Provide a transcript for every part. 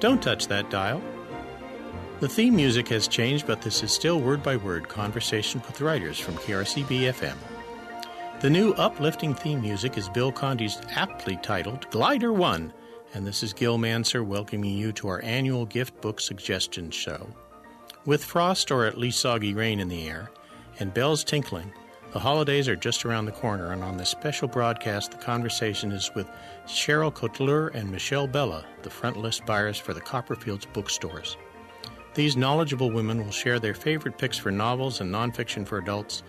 Don't touch that dial. The theme music has changed, but this is still word by word conversation with writers from KRCB FM. The new uplifting theme music is Bill Conti's aptly titled Glider One, and this is Gil Mansergh welcoming you to our annual gift book suggestion show. With frost or at least soggy rain in the air and bells tinkling, the holidays are just around the corner, and on this special broadcast, the conversation is with Sheryl Cotleur and Michelle Bella, the front list buyers for the Copperfields bookstores. These knowledgeable women will share their favorite picks for novels and nonfiction for adults,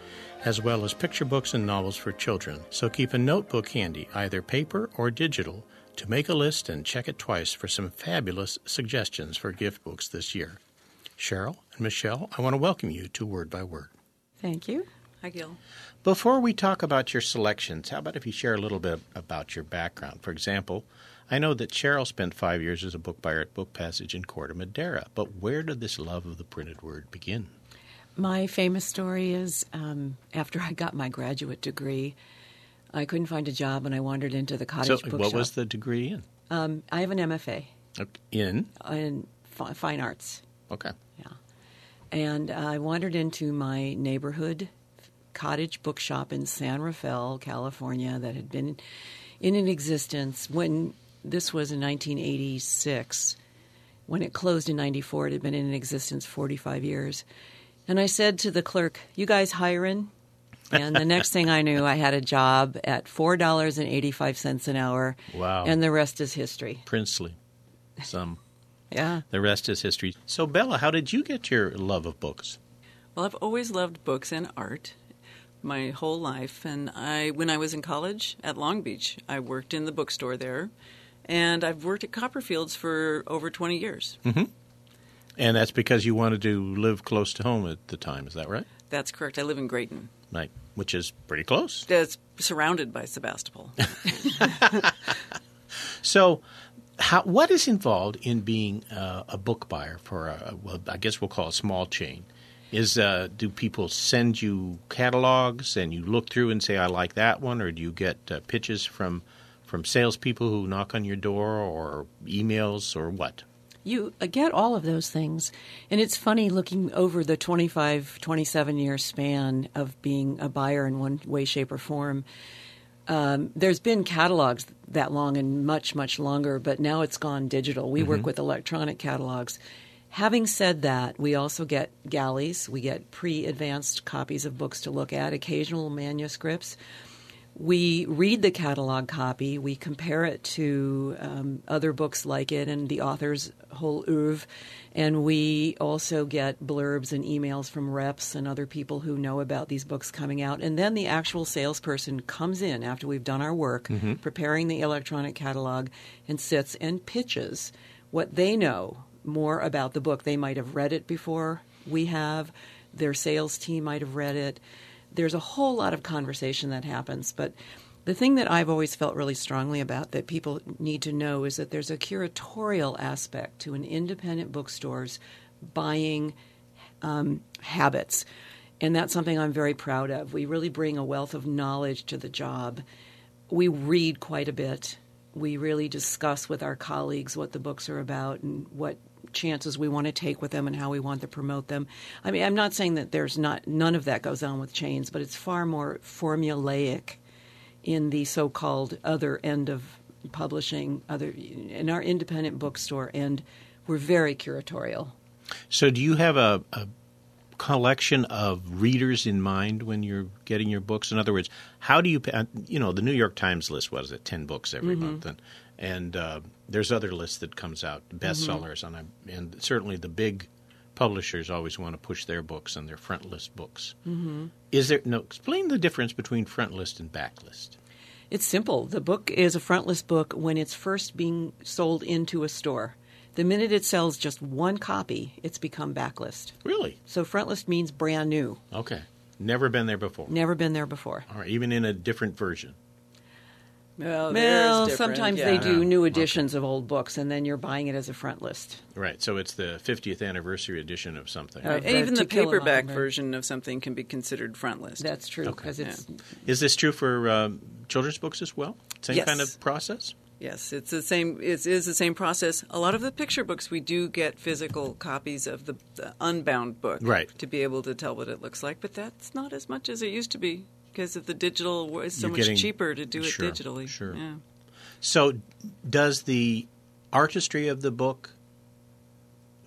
as well as picture books and novels for children. So keep a notebook handy, either paper or digital, to make a list and check it twice for some fabulous suggestions for gift books this year. Sheryl and Michelle, I want to welcome you to Word by Word. Thank you. Hi, Gil. Before we talk about your selections, how about if you share a little bit about your background? For example, I know that Sheryl spent five years as a book buyer at Book Passage in Corte Madera, but where did this love of the printed word begin? My famous story is um, after I got my graduate degree, I couldn't find a job and I wandered into the cottage so, bookshop. what was the degree in? Um, I have an MFA In? in fine arts. Okay. Yeah. And I wandered into my neighborhood cottage bookshop in San Rafael, California, that had been in an existence when this was in 1986. When it closed in 94, it had been in existence 45 years. And I said to the clerk, You guys hiring? And the next thing I knew, I had a job at $4.85 an hour. Wow. And the rest is history. Princely. Sum. Yeah. The rest is history. So, Bella, how did you get your love of books? Well, I've always loved books and art my whole life. And I, when I was in college at Long Beach, I worked in the bookstore there. And I've worked at Copperfields for over 20 years. Mm-hmm. And that's because you wanted to live close to home at the time, is that right? That's correct. I live in Graton. Right, which is pretty close. It's surrounded by Sebastopol. so, how, what is involved in being uh, a book buyer for a, well, I guess we'll call a small chain? Is uh, do people send you catalogs and you look through and say I like that one, or do you get uh, pitches from from salespeople who knock on your door, or emails, or what? You get all of those things. And it's funny looking over the 25, 27 year span of being a buyer in one way, shape, or form. Um, there's been catalogs that long and much, much longer, but now it's gone digital. We mm-hmm. work with electronic catalogs. Having said that, we also get galleys, we get pre advanced copies of books to look at, occasional manuscripts. We read the catalog copy, we compare it to um, other books like it and the author's whole oeuvre, and we also get blurbs and emails from reps and other people who know about these books coming out. And then the actual salesperson comes in after we've done our work, mm-hmm. preparing the electronic catalog, and sits and pitches what they know more about the book. They might have read it before we have, their sales team might have read it there's a whole lot of conversation that happens. But the thing that I've always felt really strongly about that people need to know is that there's a curatorial aspect to an independent bookstore's buying um, habits. And that's something I'm very proud of. We really bring a wealth of knowledge to the job. We read quite a bit. We really discuss with our colleagues what the books are about and what chances we want to take with them and how we want to promote them. I mean, I'm not saying that there's not none of that goes on with chains, but it's far more formulaic in the so-called other end of publishing, other in our independent bookstore end. We're very curatorial. So, do you have a, a collection of readers in mind when you're getting your books? In other words, how do you, you know, the New York Times list, what is it, 10 books every mm-hmm. month? And and uh, there's other lists that comes out, bestsellers, mm-hmm. and and certainly the big publishers always want to push their books and their front list books. Mm-hmm. Is there no explain the difference between front list and back list? It's simple. The book is a front list book when it's first being sold into a store. The minute it sells just one copy, it's become backlist. Really? So front list means brand new. Okay. Never been there before. Never been there before. All right, even in a different version. Well, well sometimes yeah. they do new editions okay. of old books, and then you're buying it as a front list. Right. So it's the 50th anniversary edition of something. Right. Even the paperback version of something can be considered front list. That's true. Okay. it's. Yeah. Is this true for um, children's books as well? Same yes. kind of process. Yes, it's the same. It is the same process. A lot of the picture books, we do get physical copies of the, the unbound book, Right. to be able to tell what it looks like. But that's not as much as it used to be because of the digital. It's so You're much getting- cheaper to do it Sure, digitally. sure. Yeah. So, does the artistry of the book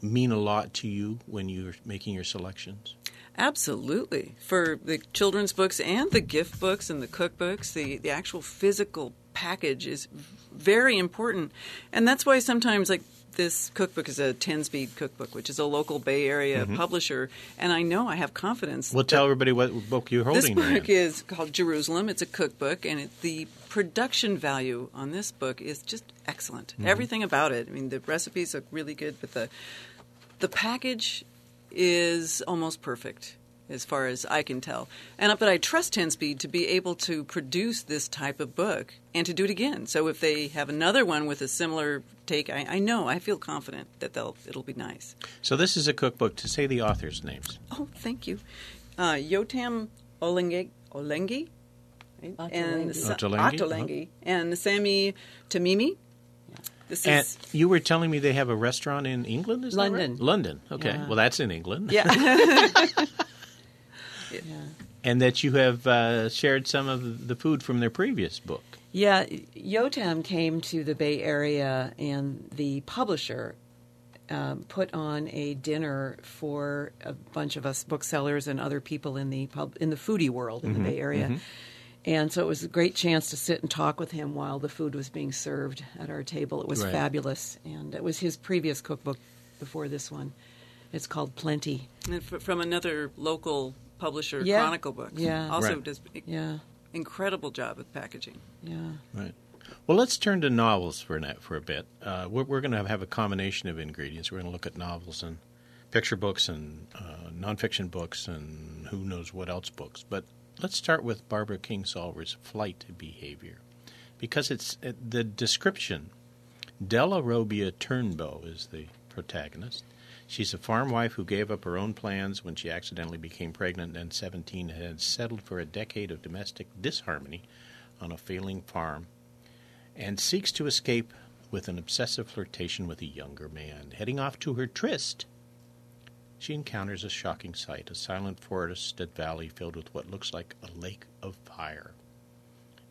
mean a lot to you when you're making your selections? Absolutely. For the children's books and the gift books and the cookbooks, the, the actual physical package is very important. And that's why sometimes, like, this cookbook is a 10 speed cookbook, which is a local Bay Area publisher. And I know I have confidence. Well, tell everybody what book you're holding. this book is called Jerusalem. It's a cookbook, and it, the production value on this book is just excellent. Mm-hmm. Everything about it. I mean, the recipes look really good, but the the package is almost perfect as far as I can tell. And but I trust 10 Speed to be able to produce this type of book and to do it again. So if they have another one with a similar take, I, I know I feel confident that they'll it'll be nice. So, this is a cookbook. To say the authors' names. Oh, thank you. Uh, Yotam Olenge, Olengi right? and Ottolenghi. Sa- Ottolenghi, Ottolenghi, and Sami Tamimi. This And is you were telling me they have a restaurant in England, is that right? London. London. Okay. Yeah. Well, that's in England. yeah. Yeah. And that you have uh, shared some of the food from their previous book. Yeah, Yotam came to the Bay Area, and the publisher um, put on a dinner for a bunch of us booksellers and other people in the pub, in the foodie world in the Bay Area. And so it was a great chance to sit and talk with him while the food was being served at our table. It was Right. fabulous, and it was his previous cookbook before this one. It's called Plenty. And f- from another local publisher, Yeah. Chronicle Books. Yeah. Also Right. does Yeah, incredible job with packaging. yeah. Right. Well, let's turn to novels for a, for a bit. Uh, we're we're going to have a combination of ingredients. We're going to look at novels and picture books and uh, nonfiction books and who knows what else books. But let's start with Barbara Kingsolver's flight behavior, because it's uh, the description. Dellarobia Turnbow is the protagonist. She's a farm wife who gave up her own plans when she accidentally became pregnant and 17 and had settled for a decade of domestic disharmony on a failing farm and seeks to escape with an obsessive flirtation with a younger man. Heading off to her tryst, she encounters a shocking sight a silent forested valley filled with what looks like a lake of fire.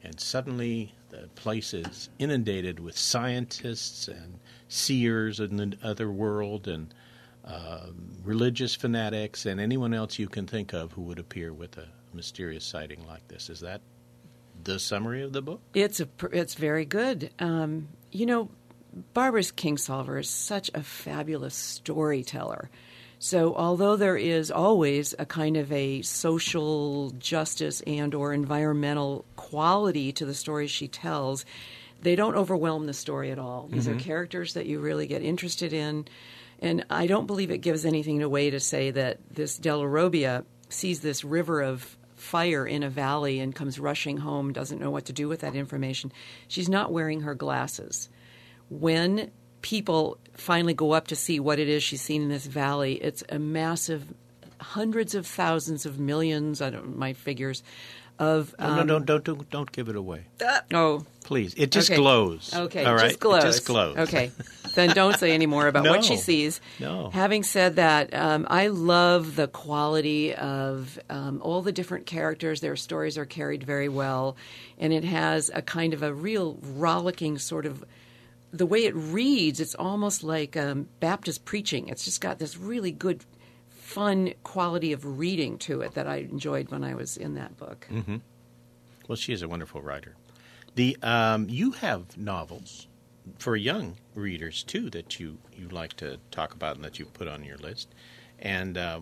And suddenly, the place is inundated with scientists and seers in the other world and um, religious fanatics and anyone else you can think of who would appear with a mysterious sighting like this. Is that the summary of the book? It's a it's very good. Um, you know, Barbara's Kingsolver is such a fabulous storyteller. So although there is always a kind of a social justice and or environmental quality to the stories she tells, they don't overwhelm the story at all. These are characters that you really get interested in. And I don't believe it gives anything away to say that this Dellarobia sees this river of fire in a valley and comes rushing home, doesn't know what to do with that information. She's not wearing her glasses. When people finally go up to see what it is she's seen in this valley, it's a massive, hundreds of thousands of millions, I don't my figures, of. No, um, no, don't, don't, don't, don't give it away. Oh, Please. It just Okay. glows. Okay, All right? just glows. It just glows. Okay, then don't say any more about what she sees. No. Having said that, um, I love the quality of um, all the different characters. Their stories are carried very well, and it has a kind of a real rollicking sort of. The way it reads, it's almost like um, Baptist preaching. It's just got this really good, fun quality of reading to it that I enjoyed when I was in that book. Well, she is a wonderful writer. The um, you have novels for young readers too that you you like to talk about and that you put on your list, and uh,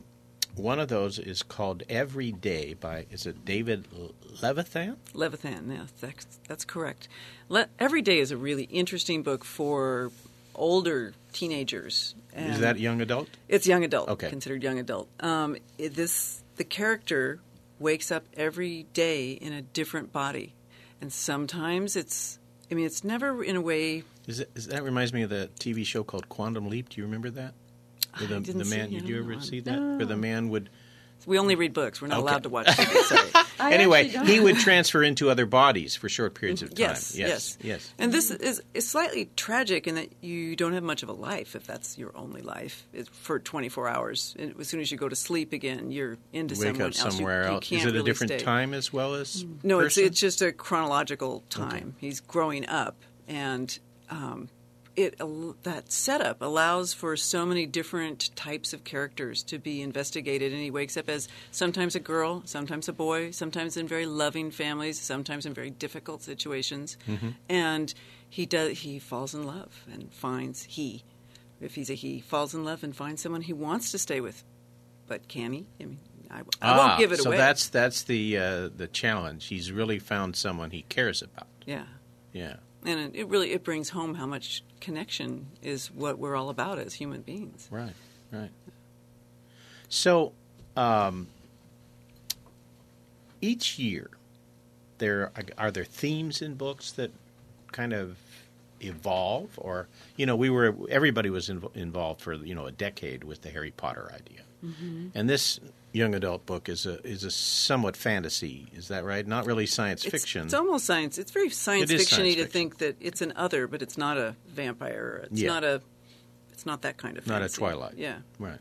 one of those is called Every Day by is it David Levithan? Levithan, yes, that's, that's correct. Le- Every Day is a really interesting book for older teenagers. Is And that young adult? It's young adult, Okay. considered young adult. Um, this the character wakes up every day in a different body, and sometimes it's. I mean, it's never in a way. Is, it, is that reminds me of the TV show called Quantum Leap? Do you remember that? Where I the, didn't the man, see did you ever see that? Where the man would We only read books. We're not Okay. allowed to watch TV. Sorry. Anyway, he would transfer into other bodies for short periods of time. Yes, yes, yes, yes. And this is, is slightly tragic in that you don't have much of a life if that's your only life It's for 24 hours. And as soon as you go to sleep again, you're into Wake someone up else. You- somewhere you else. can't Is it a really different stay. time as well as No, it's person? it's just a chronological time. He's growing up, and um, it that setup allows for so many different types of characters to be investigated. And he wakes up as sometimes a girl, sometimes a boy, sometimes in very loving families, sometimes in very difficult situations, Mm-hmm. and he does he falls in love and finds he. If he's a he, falls in love and finds someone he wants to stay with, but can he? I mean, I, I Ah, won't give it so away. So that's that's the uh, the challenge. He's really found someone he cares about. yeah. Yeah. And it, it really it brings home how much connection is what we're all about as human beings. Right, right. So, um, each year, there are there themes in books that kind of evolve, or you know, we were everybody was inv- involved for you know a decade with the Harry Potter idea, and this young adult book is a is a somewhat fantasy. Is that right? Not really science fiction. it's almost science. It's very science It fiction-y to fiction. think that it's an other, but it's not a vampire. It's Yeah. not a. It's not that kind of. Thing. Not a. Twilight. Yeah, right,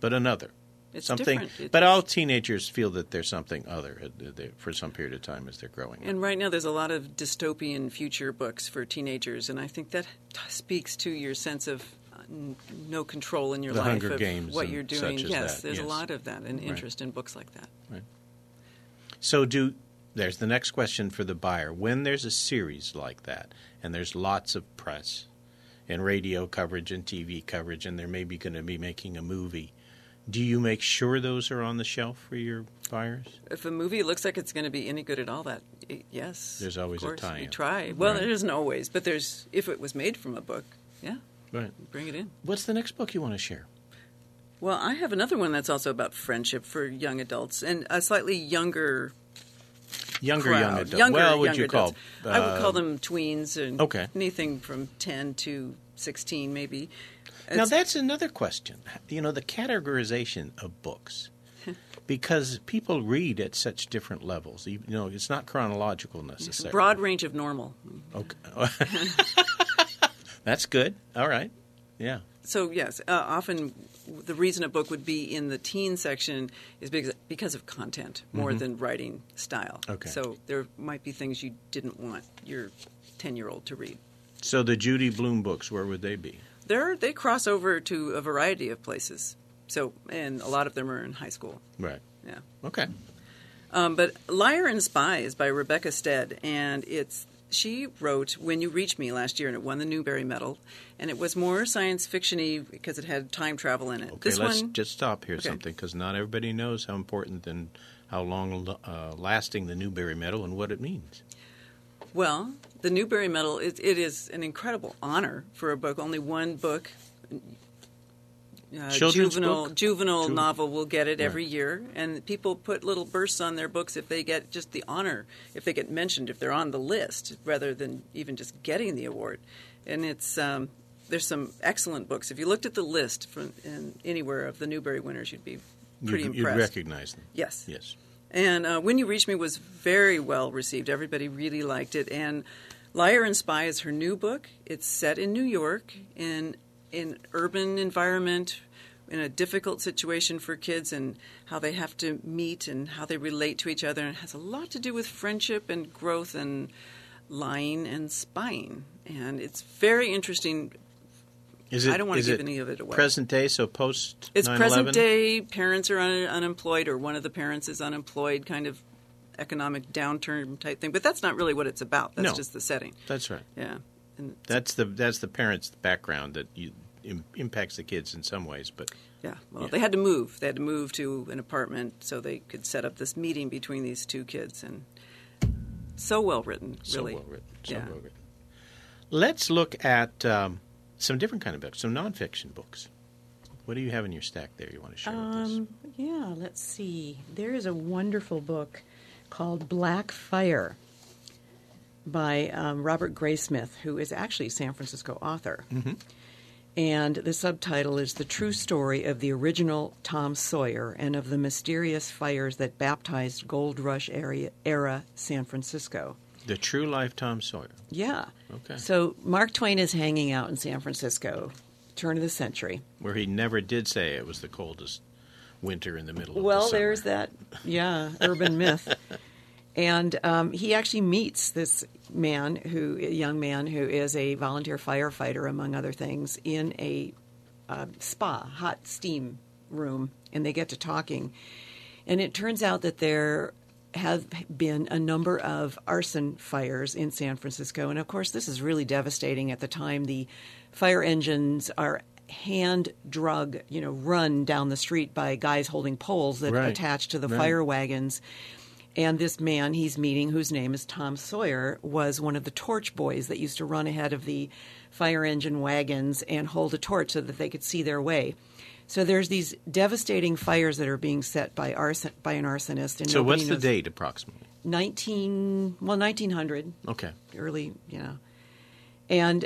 but another. it's something, but all teenagers feel that there's something other for some period of time as they're growing up. And right now, there's a lot of dystopian future books for teenagers, and I think that speaks to your sense of no control in your The life of what you're doing. yes, that, there's yes. a lot of that and Right. interest in books like that. So do there's the next question for the buyer. When there's a series like that and there's lots of press and radio coverage and TV coverage and they're maybe going to be making a movie, do you make sure those are on the shelf for your buyers? If a movie looks like it's going to be any good at all, that yes, There's always a tie-in. We try. Well, Right. there isn't always, but there's if it was made from a book, yeah, Right. bring it in. What's the next book you want to share? Well, I have another one that's also about friendship for young adults and a slightly younger Younger crowd. young adult. Younger, well, would you call? adults. I would call uh, them tweens and Okay. anything from ten to sixteen, maybe. Now that's another question. You know, the categorization of books. Because people read at such different levels. You know, it's not chronological necessarily. broad range of normal. Okay. That's good. All right. Yeah. So yes, uh, often the reason a book would be in the teen section is because because of content more than writing style. Mm-hmm. Okay. So there might be things you didn't want your ten year old to read. So the Judy Blume books, where would they be? They're, they cross over to a variety of places. So and a lot of them are in high school. Right. Yeah. Okay. Um, but Liar and Spy is by Rebecca Stead, and it's she wrote When You Reach Me last year, and it won the Newbery Medal, and it was more science fictiony because it had time travel in it. Okay. this let's one, just stop here Okay. something because not everybody knows how important and how long uh, lasting the Newbery Medal and what it means. well, the Newbery Medal it, it is an incredible honor for a book. Only one book. Uh, juvenile book? juvenile Ju- novel will get it every year, and people put little bursts on their books if they get just the honor, if they get mentioned, if they're on the list, rather than even just getting the award. And it's um, there's some excellent books. If you looked at the list from in, anywhere of the Newbery winners, you'd be pretty you'd, impressed. you'd recognize them. yes, Yes. and uh, When You Reach Me was very well received. Everybody really liked it. And Liar and Spy is her new book. It's set in New York in in urban environment in a difficult situation for kids and how they have to meet and how they relate to each other. And it has a lot to do with friendship and growth and lying and spying. And it's very interesting. Is it? I don't wanna give any of it away. Present day, so post. It's 9/11? present day. Parents are un- unemployed, or one of the parents is unemployed, kind of economic downturn type thing. But that's not really what it's about. That's No. just the setting. That's right. Yeah. And That's the that's the parents' background that you, im, impacts the kids in some ways, but yeah. Well, Yeah. they had to move. They had to move to an apartment so they could set up this meeting between these two kids, and so well written, really. so really. well written. So Yeah. well written. Let's look at um, some different kind of books, some nonfiction books. What do you have in your stack there? You want to share with us? Um, yeah, let's see. There is a wonderful book called Black Fire by um, Robert Graysmith, who is actually a San Francisco author. And the subtitle is The True Story of the Original Tom Sawyer and of the Mysterious Fires That Baptized Gold Rush area, Era San Francisco. The True Life Tom Sawyer. Yeah. Okay. So Mark Twain is hanging out in San Francisco, turn of the century. Where he never did say it was the coldest winter in the middle of Well, the there's that, yeah, urban myth. And um, he actually meets this man, who a young man who is a volunteer firefighter, among other things, in a uh, spa, hot steam room, and they get to talking. And it turns out that there have been a number of arson fires in San Francisco, and of course, this is really devastating. At the time, the fire engines are hand drug, you know, run down the street by guys holding poles that Right. attach to the Right. fire wagons. And this man he's meeting, whose name is Tom Sawyer, was one of the torch boys that used to run ahead of the fire engine wagons and hold a torch so that they could see their way. So there's these devastating fires that are being set by arson by an arsonist. And So what's the date approximately? Nineteen well, nineteen hundred Okay. early, you know. And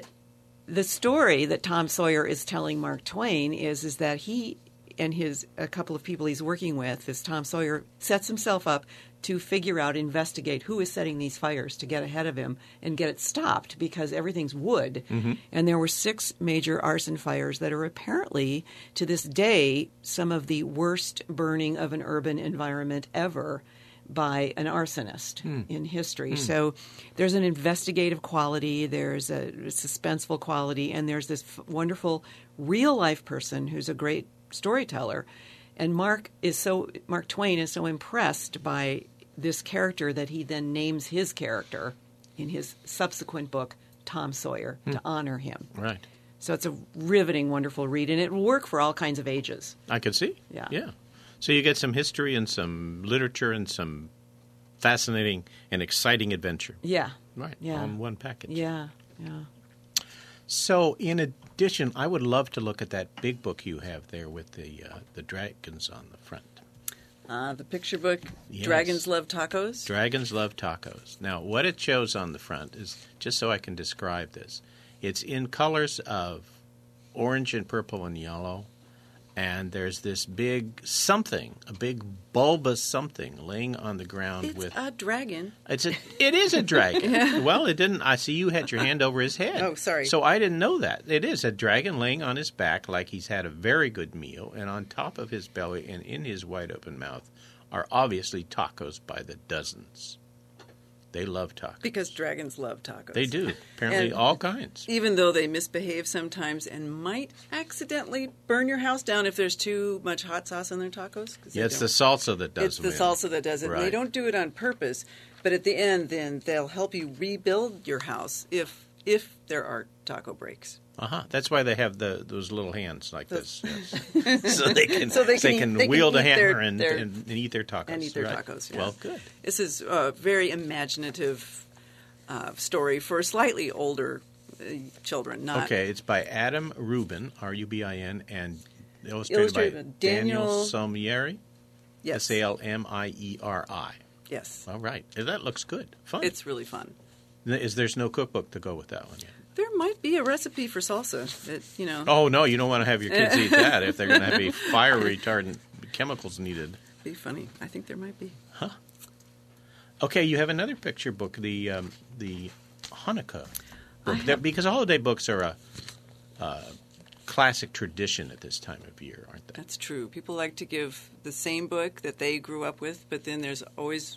the story that Tom Sawyer is telling Mark Twain is is that he and his a couple of people he's working with, this Tom Sawyer sets himself up to figure out, investigate who is setting these fires to get ahead of him and get it stopped because everything's wood. Mm-hmm. And there were six major arson fires that are apparently to this day some of the worst burning of an urban environment ever by an arsonist hmm. in history. Hmm. So there's an investigative quality, there's a suspenseful quality, and there's this f- wonderful real life person who's a great storyteller. And Mark is so Mark Twain is so impressed by this character that he then names his character in his subsequent book Tom Sawyer to hmm. honor him. Right. So it's a riveting, wonderful read, and it will work for all kinds of ages. I can see. Yeah. Yeah. So you get some history and some literature and some fascinating and exciting adventure. Yeah. Right. Yeah. On one package. Yeah. Yeah. So, in addition, I would love to look at that big book you have there with the uh, the dragons on the front. Uh, the picture book, Yes. Dragons Love Tacos. Dragons love tacos. Now, what it shows on the front is just so I can describe this. It's in colors of orange and purple and yellow, and there's this big something, a big bulbous something laying on the ground it's with. a dragon. It's a. It is a dragon. Well, it didn't. I see you had your hand over his head. Oh, sorry. So I didn't know that. It is a dragon laying on his back like he's had a very good meal, and on top of his belly and in his wide open mouth are obviously tacos by the dozens. They love tacos. Because dragons love tacos. they do. Apparently, all kinds. Even though they misbehave sometimes and might accidentally burn your house down if there's too much hot sauce in their tacos. Yeah, it's the salsa that does it. It's the salsa that does it. And They don't do it on purpose, but at the end, then they'll help you rebuild your house if if there are taco breaks. Uh huh. That's why they have the those little hands like this, yes. so they can So they can eat- they can wield a eat their- hammer and, their- and, and eat their tacos and eat their right. tacos. Yeah. Well, good. This is a very imaginative uh, story for slightly older uh, children. Not Okay, it's by Adam Rubin, R U B I N, and illustrated, Illustrated by by Daniel, Daniel- Salmieri. yes, S A L M I E R I. yes. All right, that looks good. Fun. It's really fun. Is there's no cookbook to go with that one yet? There might be a recipe for salsa. That you know, Oh no, you don't want to have your kids eat that if they're going to have a fire retardant chemicals needed. be funny. I think there might be. Huh. Okay, you have another picture book, the um, the Hanukkah book, have- That- because holiday books are a, uh classic tradition at this time of year, aren't they? That's true. People like to give the same book that they grew up with, but then there's always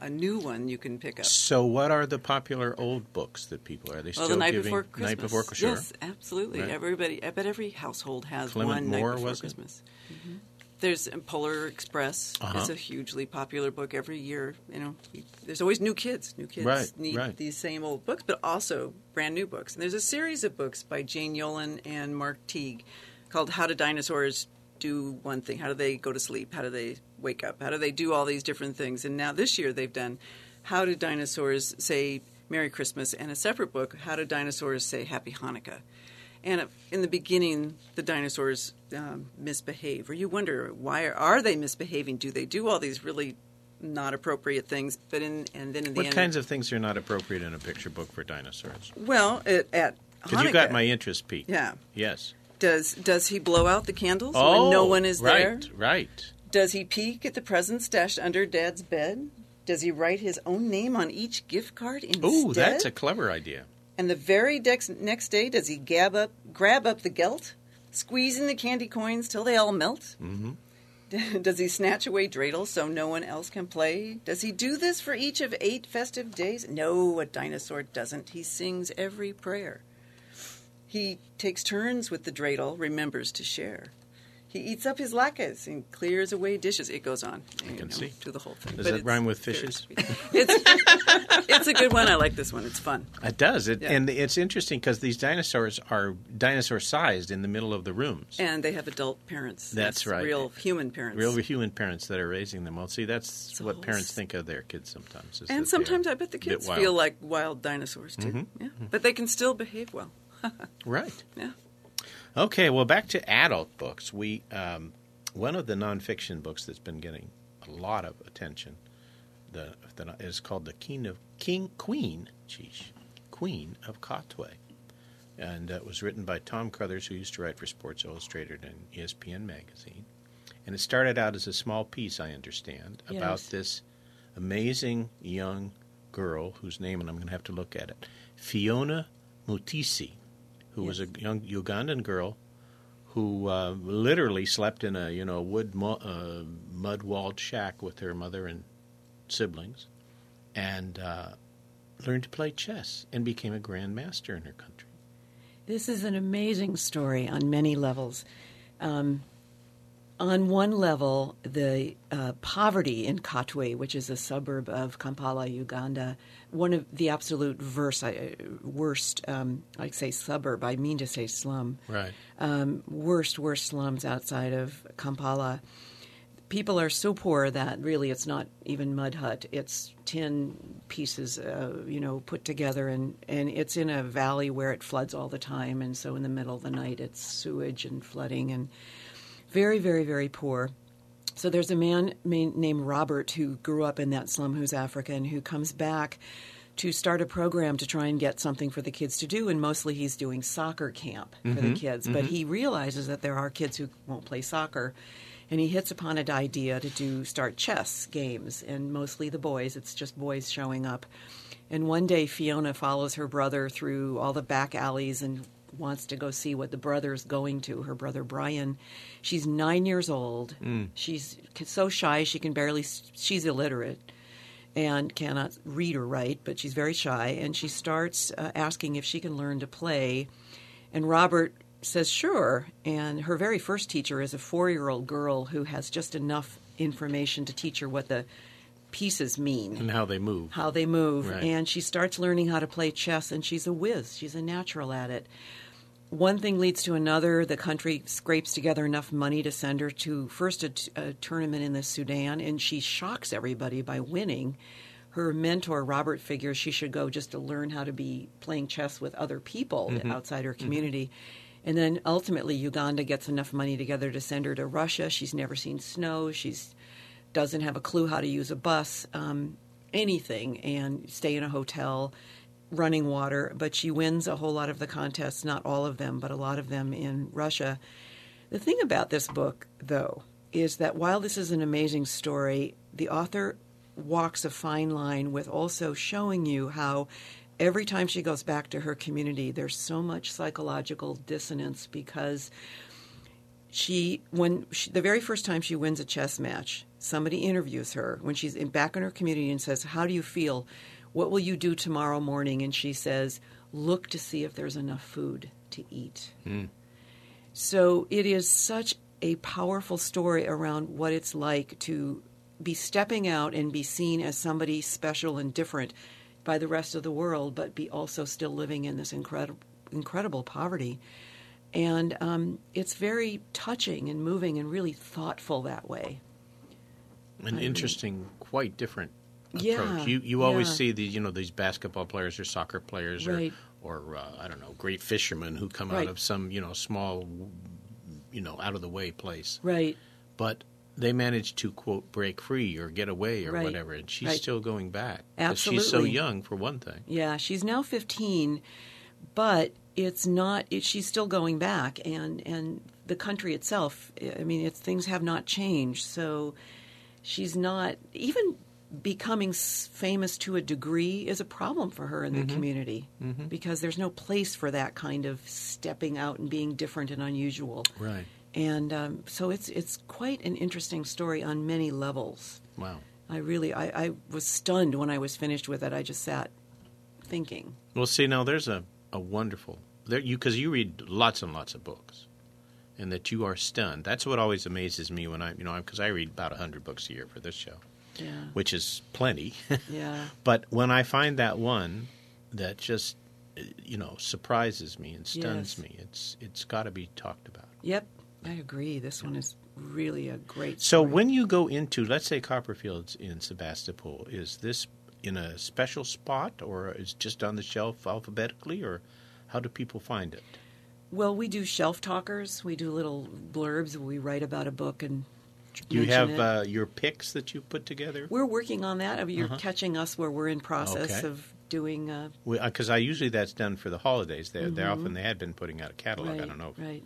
a new one you can pick up. So, what are the popular old books that people are they still Well, the night giving? before Christmas. Night before, sure. Yes, absolutely. Right. Everybody, I bet every household has Clement one Moore, night before? Christmas. There's um, Polar Express. Uh-huh. It's a hugely popular book every year. You know, there's always new kids. New kids Right, need right. these same old books, but also brand new books. And there's a series of books by Jane Yolen and Mark Teague called "How Do Dinosaurs Do One Thing? How do they go to sleep? How do they wake up? How do they do all these different things?" And now this year they've done "How do dinosaurs say Merry Christmas?" and a separate book, "How do dinosaurs say Happy Hanukkah?" And in the beginning, the dinosaurs um, misbehave, or you wonder why are, are they misbehaving? Do they do all these really not appropriate things? But in and then in the What end, kinds of things are not appropriate in a picture book for dinosaurs? well, at, at Because you got my interest peaked. yeah. Yes. Does does he blow out the candles oh, when no one is right, there? Right. right. Does he peek at the presents stashed under Dad's bed? Does he write his own name on each gift card instead? Ooh, that's a clever idea. And the very dex- next day, does he gab up, grab up the gelt, squeezing the candy coins till they all melt? Mm-hmm. Does he snatch away dreidels so no one else can play? Does he do this for each of eight festive days? No, a dinosaur doesn't. He sings every prayer. He takes turns with the dreidel, remembers to share. He eats up his latkes and clears away dishes. It goes on. I can see. To the whole thing. Does But that rhyme with fishes? It's, it's a good one. I like this one. It's fun. It does. It, Yeah. And it's interesting because these dinosaurs are dinosaur sized in the middle of the rooms. And they have adult parents. That's right. Real human parents. Real human parents that are raising them. Well, see, that's what parents think of their kids sometimes. And sometimes I bet the kids feel like wild dinosaurs too. Mhm. Yeah. But they can still behave well. Right. Yeah. Okay, well, back to adult books. We um, one of the nonfiction books that's been getting a lot of attention. The, the is called the King of King Queen, geez, Queen of Katwe, and uh, it was written by Tom Crothers, who used to write for Sports Illustrated and ESPN magazine. And it started out as a small piece, I understand, about this amazing young girl whose name, and I'm going to have to look at it, Phiona Mutesi, who was a young Ugandan girl who uh, literally slept in a you know wood mu- uh, mud walled shack with her mother and siblings, and uh, learned to play chess and became a grandmaster in her country. This is an amazing story on many levels. Um, on one level, the uh, poverty in Katwe, which is a suburb of Kampala, Uganda, one of the absolute verse, uh, worst, um, I say suburb, I mean to say slum, Right. um, worst, worst slums outside of Kampala. People are so poor that really it's not even mud hut. It's tin pieces, uh, you know, put together, and, and it's in a valley where it floods all the time. And so in the middle of the night, it's sewage and flooding, and very, very, very poor. So there's a man ma- named Robert who grew up in that slum who's African who comes back to start a program to try and get something for the kids to do. And mostly he's doing soccer camp for the mm-hmm. kids. Mm-hmm. But he realizes that there are kids who won't play soccer. And he hits upon an idea to do start chess games, and mostly the boys. It's just boys showing up. And one day, Fiona follows her brother through all the back alleys and wants to go see what the brother's going to. Her brother Brian. She's nine years old. She's so shy she can barely. She's illiterate and cannot read or write, but she's very shy. And she starts uh, asking if she can learn to play. And Robert says, sure. And her very first teacher is a four year old girl who has just enough information to teach her what the pieces mean And how they move. how they move. Right. And she starts learning how to play chess, and she's a whiz. She's a natural at it. One thing leads to another. The country scrapes together enough money to send her to first a, t- a tournament in the Sudan, and she shocks everybody by winning. Her mentor, Robert, figures she should go just to learn how to be playing chess with other people mm-hmm. outside her mm-hmm. community. And then ultimately, Uganda gets enough money together to send her to Russia. She's never seen snow. She's doesn't have a clue how to use a bus, um, anything, and stay in a hotel, running water. But she wins a whole lot of the contests, not all of them, but a lot of them in Russia. The thing about this book, though, is that while this is an amazing story, the author walks a fine line with also showing you how every time she goes back to her community, there's so much psychological dissonance because she when she, the very first time she wins a chess match somebody interviews her when she's in, back in her community and says how do you feel? What will you do tomorrow morning? And she says look to see if there's enough food to eat. So it is such a powerful story around what it's like to be stepping out and be seen as somebody special and different by the rest of the world but be also still living in this incredible incredible poverty. And um, it's very touching and moving and really thoughtful that way. An interesting, quite different approach. Yeah, You you always yeah. see these you know these basketball players or soccer players Right. or or uh, I don't know great fishermen who come out of some you know small you know out of the way place, Right. but they manage to quote break free or get away or Right. whatever, and she's Right. still going back. 'Cause She's so young for one thing. Yeah, she's now 15, but it's not. It, she's still going back, and and the country itself. I mean, it's things have not changed. So she's not even becoming famous to a degree is a problem for her in the community because there's no place for that kind of stepping out and being different and unusual. Right. And um, so it's it's quite an interesting story on many levels. Wow. I really I, I was stunned when I was finished with it. I just sat thinking. Well, see, now there's a, a wonderful there you because you read lots and lots of books, and that you are stunned. That's what always amazes me when I you know because I read about hundred books a year for this show, Yeah. which is plenty. Yeah. but when I find that one that just you know surprises me and stuns Yes. me, it's it's got to be talked about. Yep. I agree. This one is really a great So story. when you go into, let's say, Copperfields in Sebastopol, is this in a special spot, or is just on the shelf alphabetically, or how do people find it? Well, we do shelf talkers. We do little blurbs. We write about a book and Do you have uh, your picks that you put together? We're working on that. I mean, You're catching us where we're in process Uh-huh. Okay. of doing. Uh, Because I usually that's done for the holidays. They they often they had been putting out a catalog. right, I don't know if, right.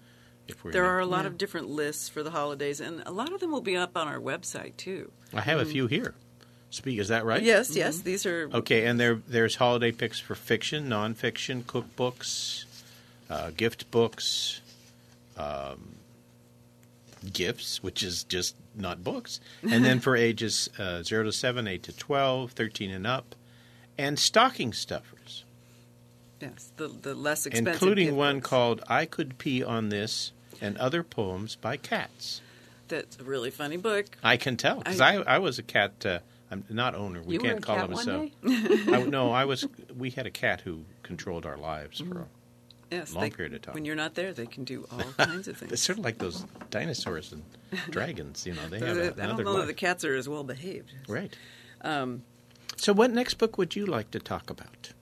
if we're. There are a lot Yeah. of different lists for the holidays, and a lot of them will be up on our website too. I have a few here. Speak, is that right? Yes, yes, these are Okay, and there there's holiday picks for fiction, nonfiction, cookbooks, uh, gift books, um, gifts, which is just not books, and then for ages uh, zero to seven, eight to 12, 13 and up, and stocking stuffers, yes the the less expensive, including one books. called "I Could Pee on This" and other poems by cats. That's a really funny book. I can tell because I, I- I was a cat. Uh, I'm not owner. We can't call him so. I, no, I was. We had a cat who controlled our lives Mm. for. Yes, Long they- period of time. When you're not there, they can do all kinds of things. it's sort of like those dinosaurs and dragons. You know, they So have I a, don't another know that the cats are as well behaved. Right. Um, So, what next book would you like to talk about?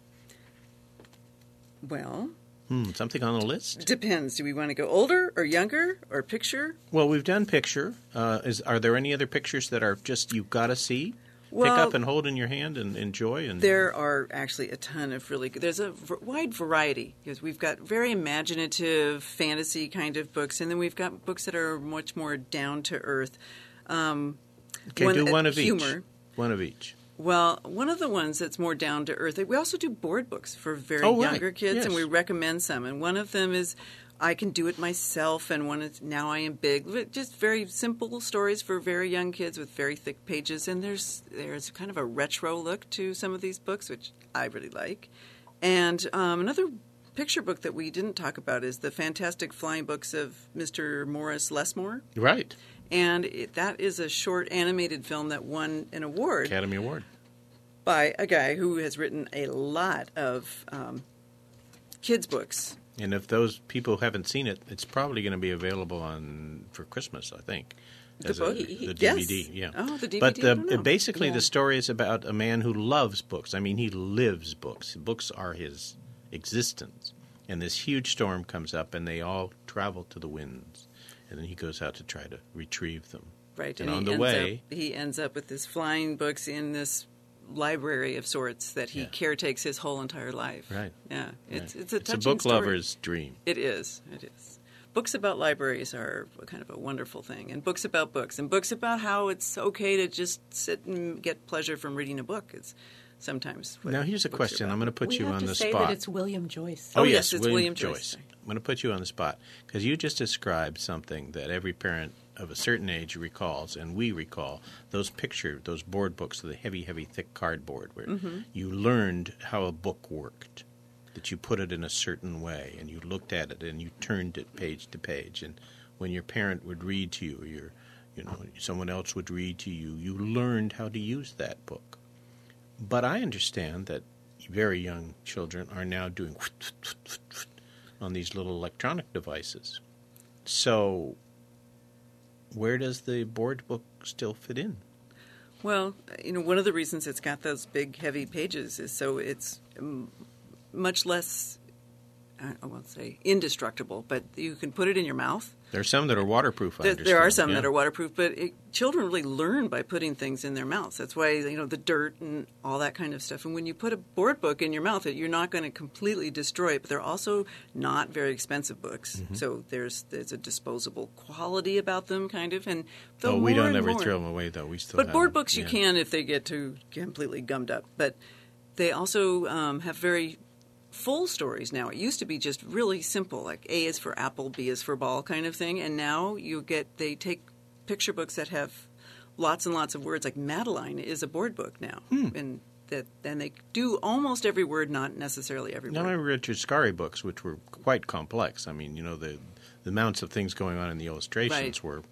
well, Hmm, something on the list? depends. Do we want to go older or younger or picture? Well, we've done picture. Uh, is are there any other pictures that are just you've got to see, pick up and hold in your hand and enjoy? And There are actually a ton of really good. There's a v- wide variety because we've got very imaginative fantasy kind of books, and then we've got books that are much more down to earth. Um, okay, do uh, one of each. humor. One of each. Well, one of the ones that's more down to earth. We also do board books for very Oh, right. younger kids, and we recommend some. And one of them is I can do it myself, and one is Now I am big. Just very simple stories for very young kids with very thick pages. And there's there's kind of a retro look to some of these books, which I really like. And um, another picture book that we didn't talk about is the fantastic flying books of Mr. Morris Lesmore. Right. And it, that is a short animated film that won an award Academy Award. by a guy who has written a lot of um, kids' books. And if those people haven't seen it, it's probably going to be available on for Christmas, I think. The a- the Yes. DVD, yeah. Oh, the But DVD, don't know. basically, Yeah. the story is about a man who loves books. I mean, he lives books. Books are his existence. And this huge storm comes up, and they all travel to the winds. And then he goes out to try to retrieve them. Right, And he on the way- up, he ends up with his flying books in this library of sorts that he Yeah. caretakes his whole entire life. Right. Yeah, it's Right. it's a it's a book story. lover's dream. It is. It is. Books about libraries are kind of a wonderful thing, and books about books, and books about how it's okay to just sit and get pleasure from reading a book. It's sometimes. what Now, here's a question. I'm going to put we you have on to the say spot. that it's William Joyce. Oh, oh yes, it's William Joyce. Joyce. I'm going to put you on the spot because you just described something that every parent of a certain age recalls, and we recall those picture, those board books, of the heavy, heavy, thick cardboard, where Mm-hmm. you learned how a book worked. That you put it in a certain way, and you looked at it, and you turned it page to page, and when your parent would read to you, or your, you know, someone else would read to you, you learned how to use that book. But I understand that very young children are now doing on these little electronic devices. So, where does the board book still fit in? Well, you know, one of the reasons it's got those big, heavy pages is so it's um, much less, I I won't say indestructible, but you can put it in your mouth There are some that are waterproof. I There, there are some Yeah. that are waterproof, but it, children really learn by putting things in their mouths. That's why you know the dirt and all that kind of stuff. And when you put a board book in your mouth, you're not going to completely destroy it. But they're also not very expensive books, Mm-hmm. so there's there's a disposable quality about them, kind of. And the Oh, we don't ever more- throw them away, though. We still. But board them. books you can if they get too completely gummed up. But they also um, have very full stories now. It used to be just really simple, like A is for apple, B is for ball kind of thing. And now you get they take picture books that have lots and lots of words. Like Madeline is a board book now, Hmm. and that and they do almost every word, not necessarily every Now, I word. remember Richard Scarry books, which were quite complex. I mean, you know, the, the amounts of things going on in the illustrations Right. were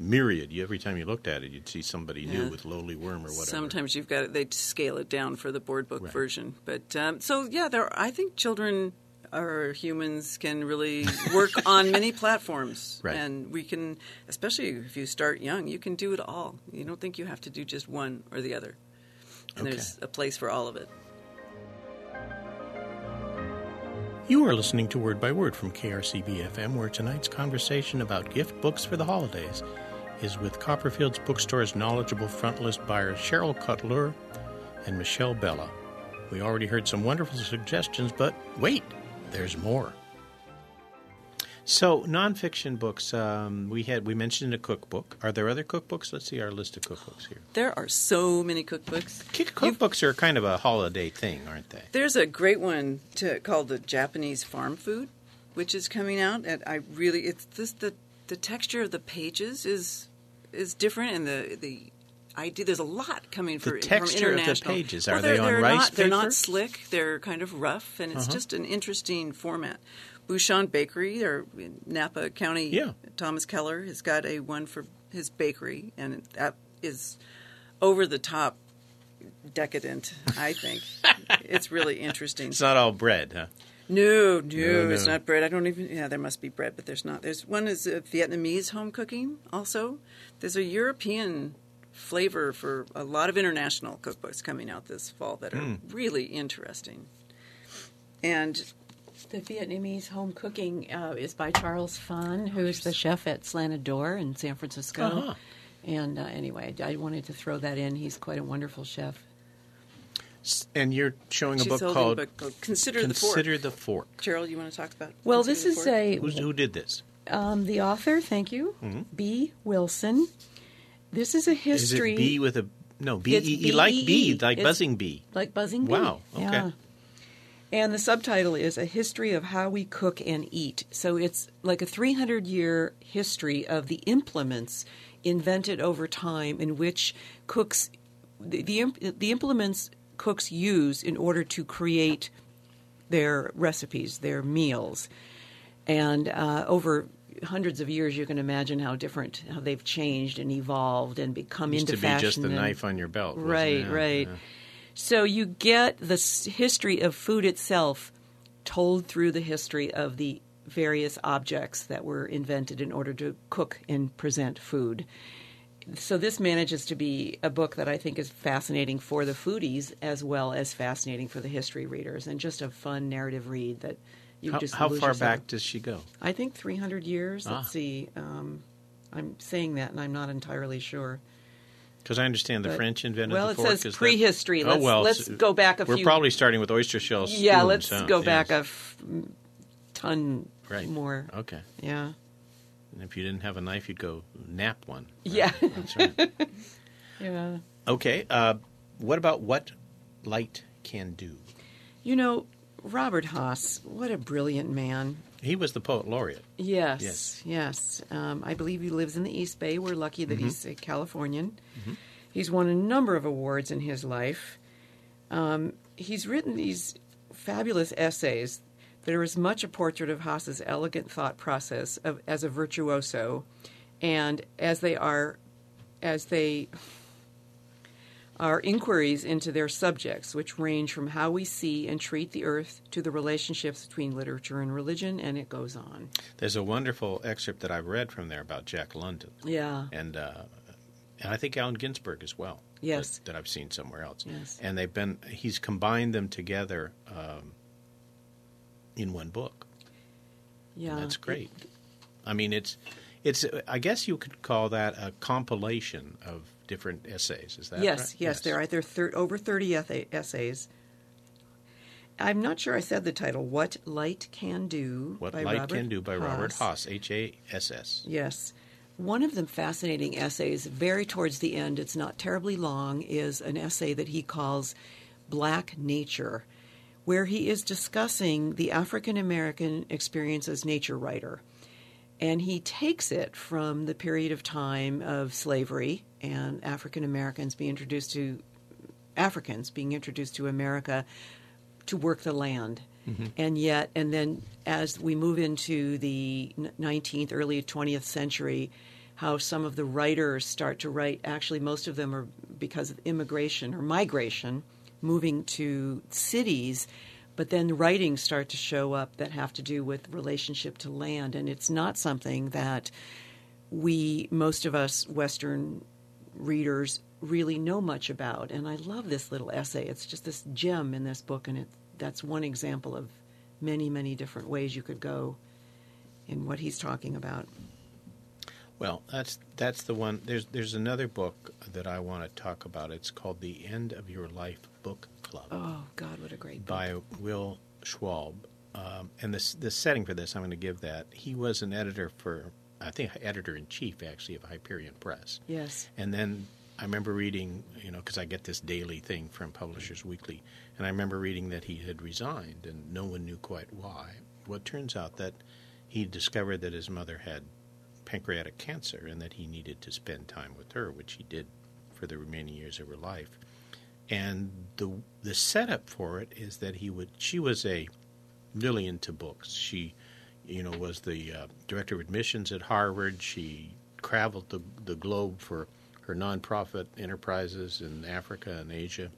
myriad. You, every time you looked at it, you'd see somebody new with lowly worm or whatever. Sometimes you've got it; they scale it down for the board book Right. version, but um, so yeah, there. I think children or humans can really work on many platforms, Right. and we can, especially if you start young, you can do it all. You don't think you have to do just one or the other, and Okay. there's a place for all of it. You are listening to Word by Word from KRCB FM, where tonight's conversation about gift books for the holidays is with Copperfield's Bookstore's knowledgeable frontlist buyers Sheryl Cotleur and Michelle Bella. We already heard some wonderful suggestions, but wait, there's more. So, nonfiction books. Um, we had we mentioned a cookbook. Are there other cookbooks? Let's see our list of cookbooks here. There are so many cookbooks. Cookbooks are kind of a holiday thing, aren't they? There's a great one to, called the Japanese Farm Food, which is coming out, and I really it's this the the texture of the pages is is different, and the the idea there's a lot coming for The texture from of the international. pages, Well, are they're, they on they're rice not, They're? Uh-huh. not slick. They're kind of rough, and it's just an interesting format. Bouchon Bakery, or Napa County, Yeah. Thomas Keller has got a one for his bakery, and that is over the top decadent. I think it's really interesting. It's not all bread, huh? No, no, No, it's not bread. I don't even. Yeah, there must be bread, but there's not. There's one is uh, Vietnamese home cooking. Also, there's a European flavor for a lot of international cookbooks coming out this fall that are Hmm. really interesting. And The Vietnamese home cooking uh, is by Charles Phan, who's the chef at Slanted Door in San Francisco. Uh-huh. And uh, anyway, I wanted to throw that in. He's quite a wonderful chef. S- And you're showing a she's book called a book called Consider, Consider the the Fork. Gerald, you want to talk about? Well, Consider this the is Fork? a Who's, who did this? um, the author. Thank you, Mm-hmm. Bee Wilson. This is a Is history. it bee with a no B It's E E like bee B-E-E. like It's- buzzing bee? like buzzing bee. Wow, okay. Yeah. And the subtitle is A History of How We Cook and Eat. So it's like a 300 year history of the implements invented over time in which cooks, the, the, the implements cooks use in order to create their recipes, their meals. And uh, over hundreds of years, you can imagine how different, how they've changed and evolved and become Used into to be just the and- knife on your belt. Right, right. Yeah. So you get the history of food itself told through the history of the various objects that were invented in order to cook and present food. So this manages to be a book that I think is fascinating for the foodies as well as fascinating for the history readers, and just a fun narrative read that you How, just how far yourself. back does she go? I think 300 years. Ah. Let's see. Um, I'm saying that, and I'm not entirely sure. Because I understand the But- French invented well, the it fork. says is that- prehistory. Oh Let's- well, let's go back a few. We're probably starting with oyster shells. Yeah, spoons, let's huh? go Yes. back a f- ton Right. more. Okay. Yeah. And if you didn't have a knife, you'd go nap one. Yeah. That's right. Yeah. okay. Uh, what about what light can do? You know, Robert Hass, what a brilliant man. He was the poet laureate. Yes. Yes. Yes. Um, I believe he lives in the East Bay. We're lucky Mm-hmm. that he's a Californian. He's won a number of awards in his life. Um, he's written these fabulous essays that are as much a portrait of Hass's elegant thought process of, as a virtuoso, and as they are, as they are inquiries into their subjects, which range from how we see and treat the earth to the relationships between literature and religion, and it goes on. There's a wonderful excerpt that I've read from there about Jack London, Yeah. and uh, and I think Allen Ginsberg as well. Yes. that, that I've seen somewhere else. Yes. and they've been he's combined them together um, in one book. Yeah. That's great. I mean, it's it's. I guess you could call that a compilation of different essays. Is that yes, right? yes, yes? there are there thir- over thirty essays. I'm not sure I said the title. What Light Can Do What by Light Robert Can Do by Robert Hass. Hass, H A S S. Yes. One of the fascinating essays, very towards the end, it's not terribly long, is an essay that he calls Black Nature, where he is discussing the African American experience as nature writer. And he takes it from the period of time of slavery and African Americans being introduced to Africans being introduced to America to work the land. Mm-hmm. And yet, and then as we move into the 19th, early 20th century, how some of the writers start to write, actually, most of them are because of immigration or migration, moving to cities. But then writings start to show up that have to do with relationship to land. And it's not something that we, most of us Western readers, really know much about. And I love this little essay. It's just this gem in this book, and it, that's one example of many, many different ways you could go in what he's talking about. Well, that's that's the one. There's there's another book that I want to talk about. It's called The End of Your Life Book Club Oh, God, what a great book. by Will Schwalbe. Um, and the the setting for this, I'm going to give that. He was an editor for, I think, editor in chief actually of Hyperion Press. Yes. And then I remember reading, you know, because I get this daily thing from Publishers Weekly, and I remember reading that he had resigned, and no one knew quite why. Well, it turns out that he discovered that his mother had pancreatic cancer and that he needed to spend time with her, which he did for the remaining years of her life. And the the setup for it is that he would. She was a really into books. She, you know, was the uh, director of admissions at Harvard. She traveled the the globe for her nonprofit enterprises in Africa and Asia,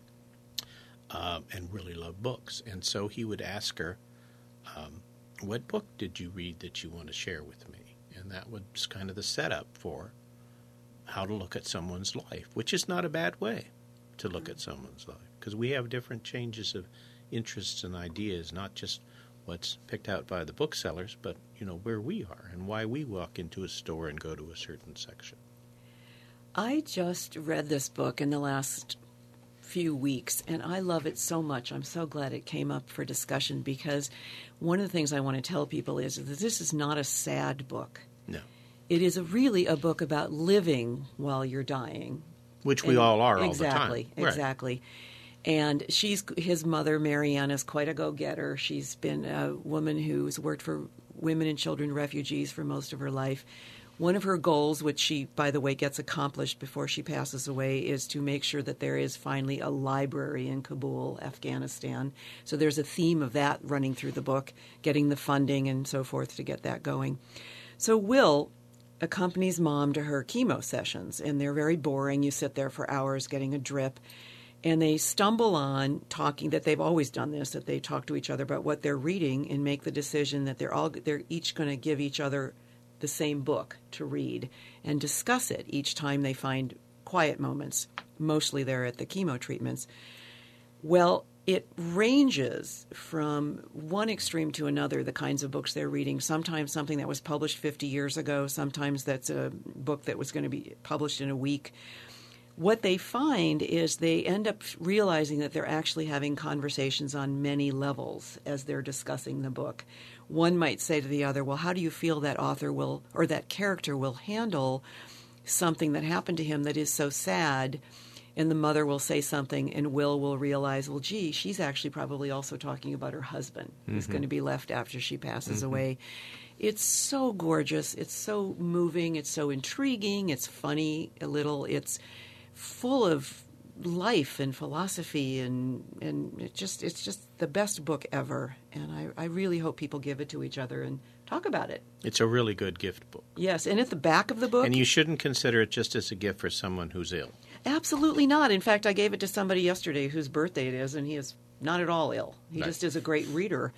um, and really loved books. And so he would ask her, um, "What book did you read that you want to share with me?" And that was kind of the setup for how to look at someone's life, which is not a bad way to look at someone's life because we have different changes of interests and ideas, not just what's picked out by the booksellers, but you know where we are and why we walk into a store and go to a certain section. I just read this book in the last few weeks, and I love it so much. I'm so glad it came up for discussion because one of the things I want to tell people is that this is not a sad book. No, It is a, really a book about living while you're dying. Which we And- all are all exactly, the time. Right. Exactly. And she's his mother, Marianne, is quite a go-getter. She's been a woman who's worked for women and children refugees for most of her life. One of her goals, which she, by the way, gets accomplished before she passes away, is to make sure that there is finally a library in Kabul, Afghanistan. So there's a theme of that running through the book, getting the funding and so forth to get that going. So Will accompanies mom to her chemo sessions, and they're very boring. You sit there for hours getting a drip, and they stumble on talking that they've always done this. That they talk to each other about what they're reading and make the decision that they're all they're each going to give each other the same book to read and discuss it each time they find quiet moments. Mostly they're at the chemo treatments. Well, it ranges from one extreme to another, the kinds of books they're reading. Sometimes something that was published 50 years ago, sometimes that's a book that was going to be published in a week. What they find is they end up realizing that they're actually having conversations on many levels as they're discussing the book. One might say to the other, Well, how do you feel that author will, or that character will handle something that happened to him that is so sad? And the mother will say something and will will realize well gee she's actually probably also talking about her husband who's going to mm-hmm. be left after she passes mm-hmm. away. It's so gorgeous. It's so moving. It's so intriguing. It's funny a little. It's full of life and philosophy and and it just it's just the best book ever. And I, I really hope people give it to each other and talk about it. It's a really good gift book, yes and at the back of the book and you shouldn't consider it just as a gift for someone who's ill. Absolutely not. In fact, I gave it to somebody yesterday whose birthday it is, and he is not at all ill. He Right. just is a great reader.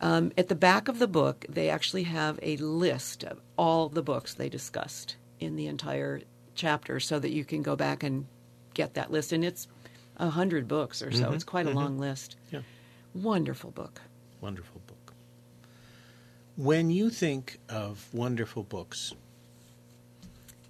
Um, at the back of the book, they actually have a list of all the books they discussed in the entire chapter so that you can go back and get that list. And it's a hundred books or so. It's quite a long list. Yeah. Wonderful book. Wonderful book. When you think of wonderful books,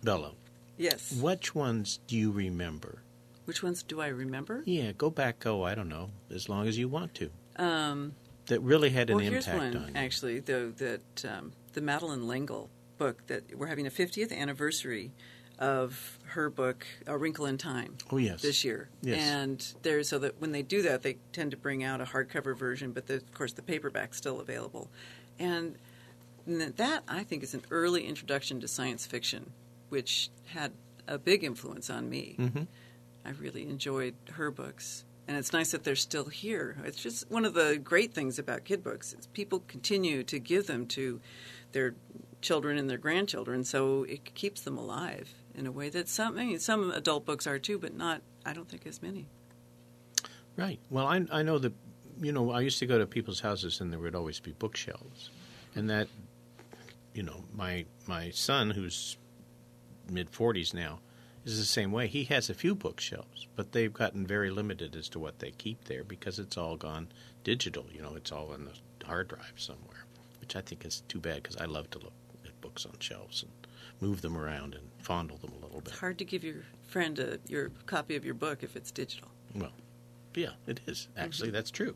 Bella, Yes. which ones do you remember? Which ones do I remember? Yeah, go back, oh, I don't know, as long as you want to. Um, That really had an well, here's impact one on you. actually, though that um, the Madeleine L'Engle book that we're having a 50th anniversary of her book A Wrinkle in Time. Oh, yes. this year. Yes. And there's so that when they do that, they tend to bring out a hardcover version, but the, of course the paperback's still available. And th- that I think is an early introduction to science fiction, which had a big influence on me. Mm-hmm. I really enjoyed her books. And it's nice that they're still here. It's just one of the great things about kid books is people continue to give them to their children and their grandchildren, so it keeps them alive in a way that some I mean, some adult books are too, but not I don't think as many. Right. Well, I, I know that, you know, I used to go to people's houses and there would always be bookshelves. And that, you know, my my son, who's mid 40s now, is the same way. He has a few bookshelves, but they've gotten very limited as to what they keep there because it's all gone digital. You know, it's all on the hard drive somewhere, which I think is too bad because I love to look at books on shelves and move them around and fondle them a little bit. It's hard to give your friend a, your copy of your book if it's digital. Well, yeah, it is actually. That's true.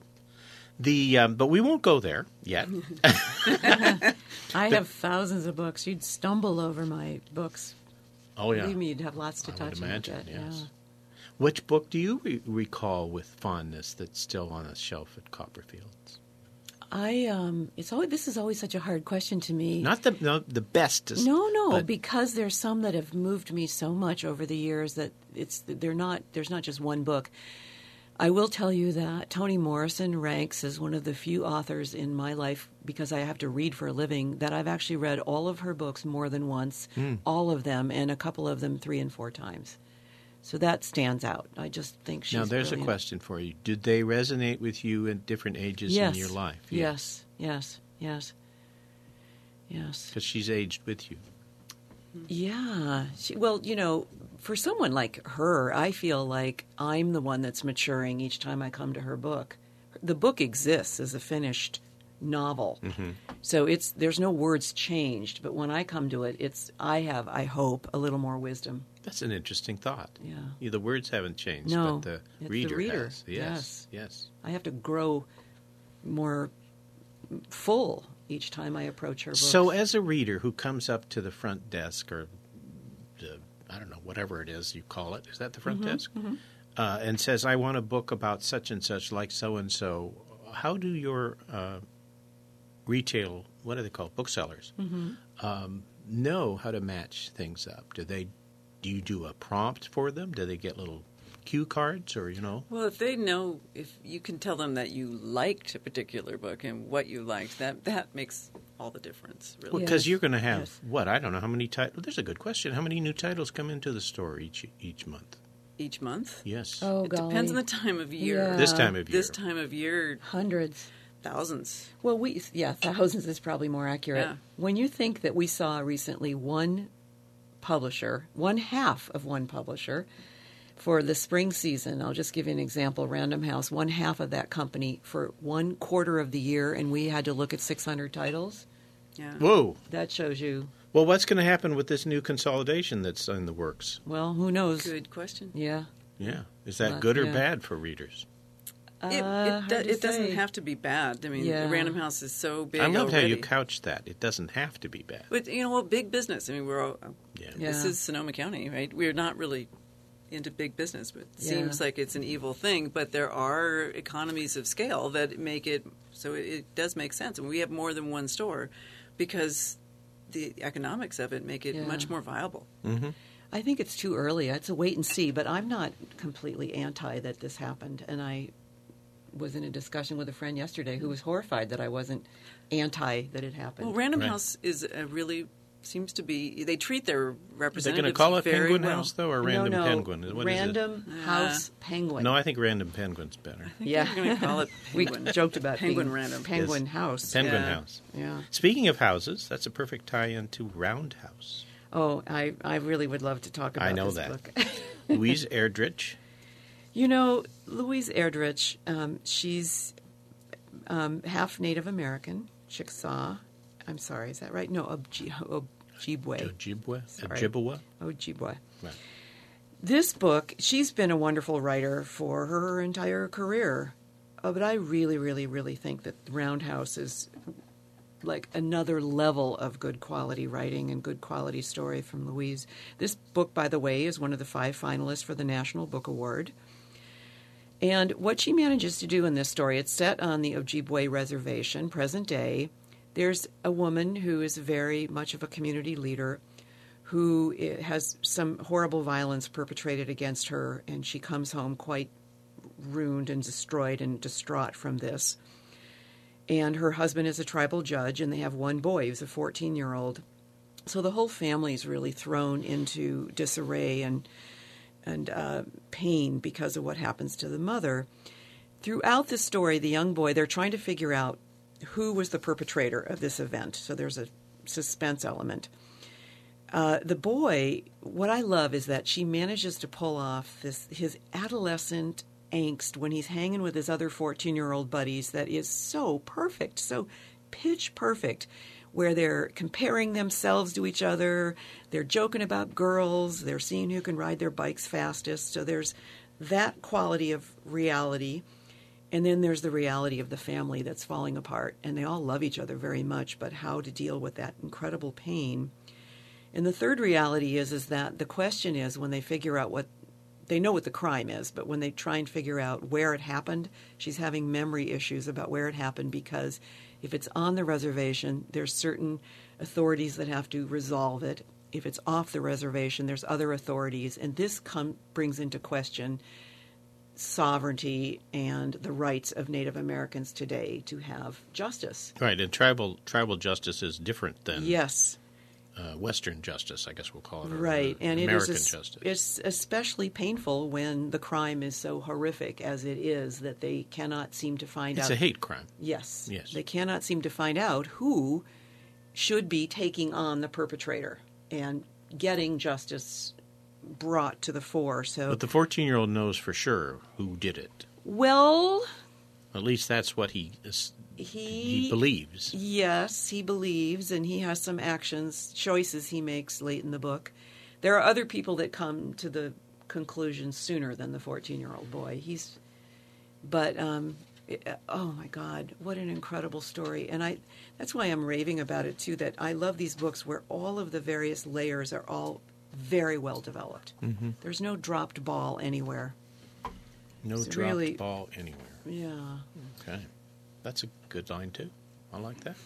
The um, but we won't go there yet. I have thousands of books. You'd stumble over my books. Oh yeah, Believe me, you'd have lots to I touch would imagine. look Yes. at. Which book do you re- recall with fondness that's still on a shelf at Copperfields? I um, it's always this is always such a hard question to me. Not the no, the best. no, no, but- because there's some that have moved me so much over the years that it's they're not there's not just one book. I will tell you that Toni Morrison ranks as one of the few authors in my life because I have to read for a living that I've actually read all of her books more than once, Hmm. all of them, and a couple of them three and four times. So that stands out. I just think she's now there's brilliant. a question for you. Did they resonate with you at different ages Yes. in your life? Yes, yes, yes, yes. because she's aged with you. Yeah. She, well, you know, for someone like her, I feel like I'm the one that's maturing each time I come to her book. The book exists as a finished novel. Mm-hmm. So it's there's no words changed, but when I come to it, it's I have, I hope, a little more wisdom. That's an interesting thought. Yeah. Yeah, the words haven't changed, No, but the it's the reader, reader. has. Yes, yes. I have to grow more full each time I approach her book. So, as a reader who comes up to the front desk or the, I don't know, whatever it is you call it, is that the front Mm-hmm, desk? Uh, and says, I want a book about such and such, like so and so, how do your uh, retail, what are they called, booksellers, Mm-hmm. um, know how to match things up? Do they, do you do a prompt for them? Do they get little cue cards or, you know? Well, if they know, if you can tell them that you liked a particular book and what you liked, that that makes all the difference, really. Because Yes, you're going to have yes. what I don't know how many titles. There's a good question. How many new titles come into the store each each month? Each month, Yes, oh, it golly. depends on the time of year. Yeah. this time of year. This time of year, hundreds. thousands. Well, we yeah, thousands is probably more accurate. Yeah. When you think that we saw recently one publisher, one half of one publisher for the spring season, I'll just give you an example. Random House, one half of that company for one quarter of the year, and we had to look at 600 titles. Yeah. Whoa. That shows you. Well, what's going to happen with this new consolidation that's in the works? Well, who knows? Good question. Yeah. Yeah, is that Uh, good or yeah. bad for readers? Uh, It, it, hard do- it doesn't have to be bad. I mean, Yeah. Random House is so big. I loved how you couch that. It doesn't have to be bad. But you know, well, big business. I mean, we're all, Yeah. Yeah. this is Sonoma County, right? We're not really into big business, but it Yeah. seems like it's an evil thing. But there are economies of scale that make it so it, it does make sense, and we have more than one store because the economics of it make it Yeah. much more viable. Mm-hmm. I think it's too early. It's a wait and see, but I'm not completely anti that this happened. And I was in a discussion with a friend yesterday who was horrified that I wasn't anti that it happened. Well, Random Right. House is a really seems to be they treat their Is they representatives going to call it Penguin well. House though, or Random no, no, Penguin? What is it? Random House Penguin. No, I think Random Penguin's better. I think Yeah. they're going to call it we Penguin. joked about Penguin being Random. Penguin Yes. House. Penguin Yeah. House. yeah. Speaking of houses, that's a perfect tie-in to Roundhouse. Oh, I, I really would love to talk about I know this that. book. Louise Erdrich. You know, Louise Erdrich, um, she's um, half Native American, Chickasaw, I'm sorry, is that right? No, Obji- Ojibwe. Ojibwe? Ojibwa? Ojibwe. Right. This book, she's been a wonderful writer for her entire career. Uh, but I really, really, really think that Roundhouse is like another level of good quality writing and good quality story from Louise. This book, by the way, is one of the five finalists for the National Book Award. And what she manages to do in this story, it's set on the Ojibwe Reservation, present day. There's a woman who is very much of a community leader who has some horrible violence perpetrated against her, and she comes home quite ruined and destroyed and distraught from this. And her husband is a tribal judge, and they have one boy who's a 14 year old. So the whole family is really thrown into disarray and and uh, pain because of what happens to the mother. Throughout the story, the young boy they're trying to figure out who was the perpetrator of this event. So there's a suspense element. Uh, the boy, what I love is that she manages to pull off this his adolescent angst when he's hanging with his other 14 year old buddies that is so perfect, so pitch perfect, where they're comparing themselves to each other, they're joking about girls, they're seeing who can ride their bikes fastest. So there's that quality of reality. And then there's the reality of the family that's falling apart, and they all love each other very much, but how to deal with that incredible pain. And the third reality is is that the question is when they figure out what they know what the crime is, but when they try and figure out where it happened, she's having memory issues about where it happened because if it's on the reservation, there's certain authorities that have to resolve it. If it's off the reservation, there's other authorities, and this com- brings into question sovereignty and the rights of Native Americans today to have justice. Right, and tribal tribal justice is different than Yes, uh, Western justice, I guess we'll call it. right, and American it is es- justice. it's especially painful when the crime is so horrific as it is that they cannot seem to find It's out. a hate crime. Yes, Yes. they cannot seem to find out who should be taking on the perpetrator and getting justice brought to the fore. So, But the 14 year old knows for sure who did it. well, At least that's what he he he believes. Yes, he believes, and he has some actions, choices he makes late in the book. There are other people that come to the conclusion sooner than the 14 year old boy. He's, but, um, it- oh my God, what an incredible story. And I, that's why I'm raving about it too, that I love these books where all of the various layers are all very well developed. Mm-hmm. There's no dropped ball anywhere. No It's dropped really- ball anywhere. Yeah. Okay. That's a good line, too. I like that.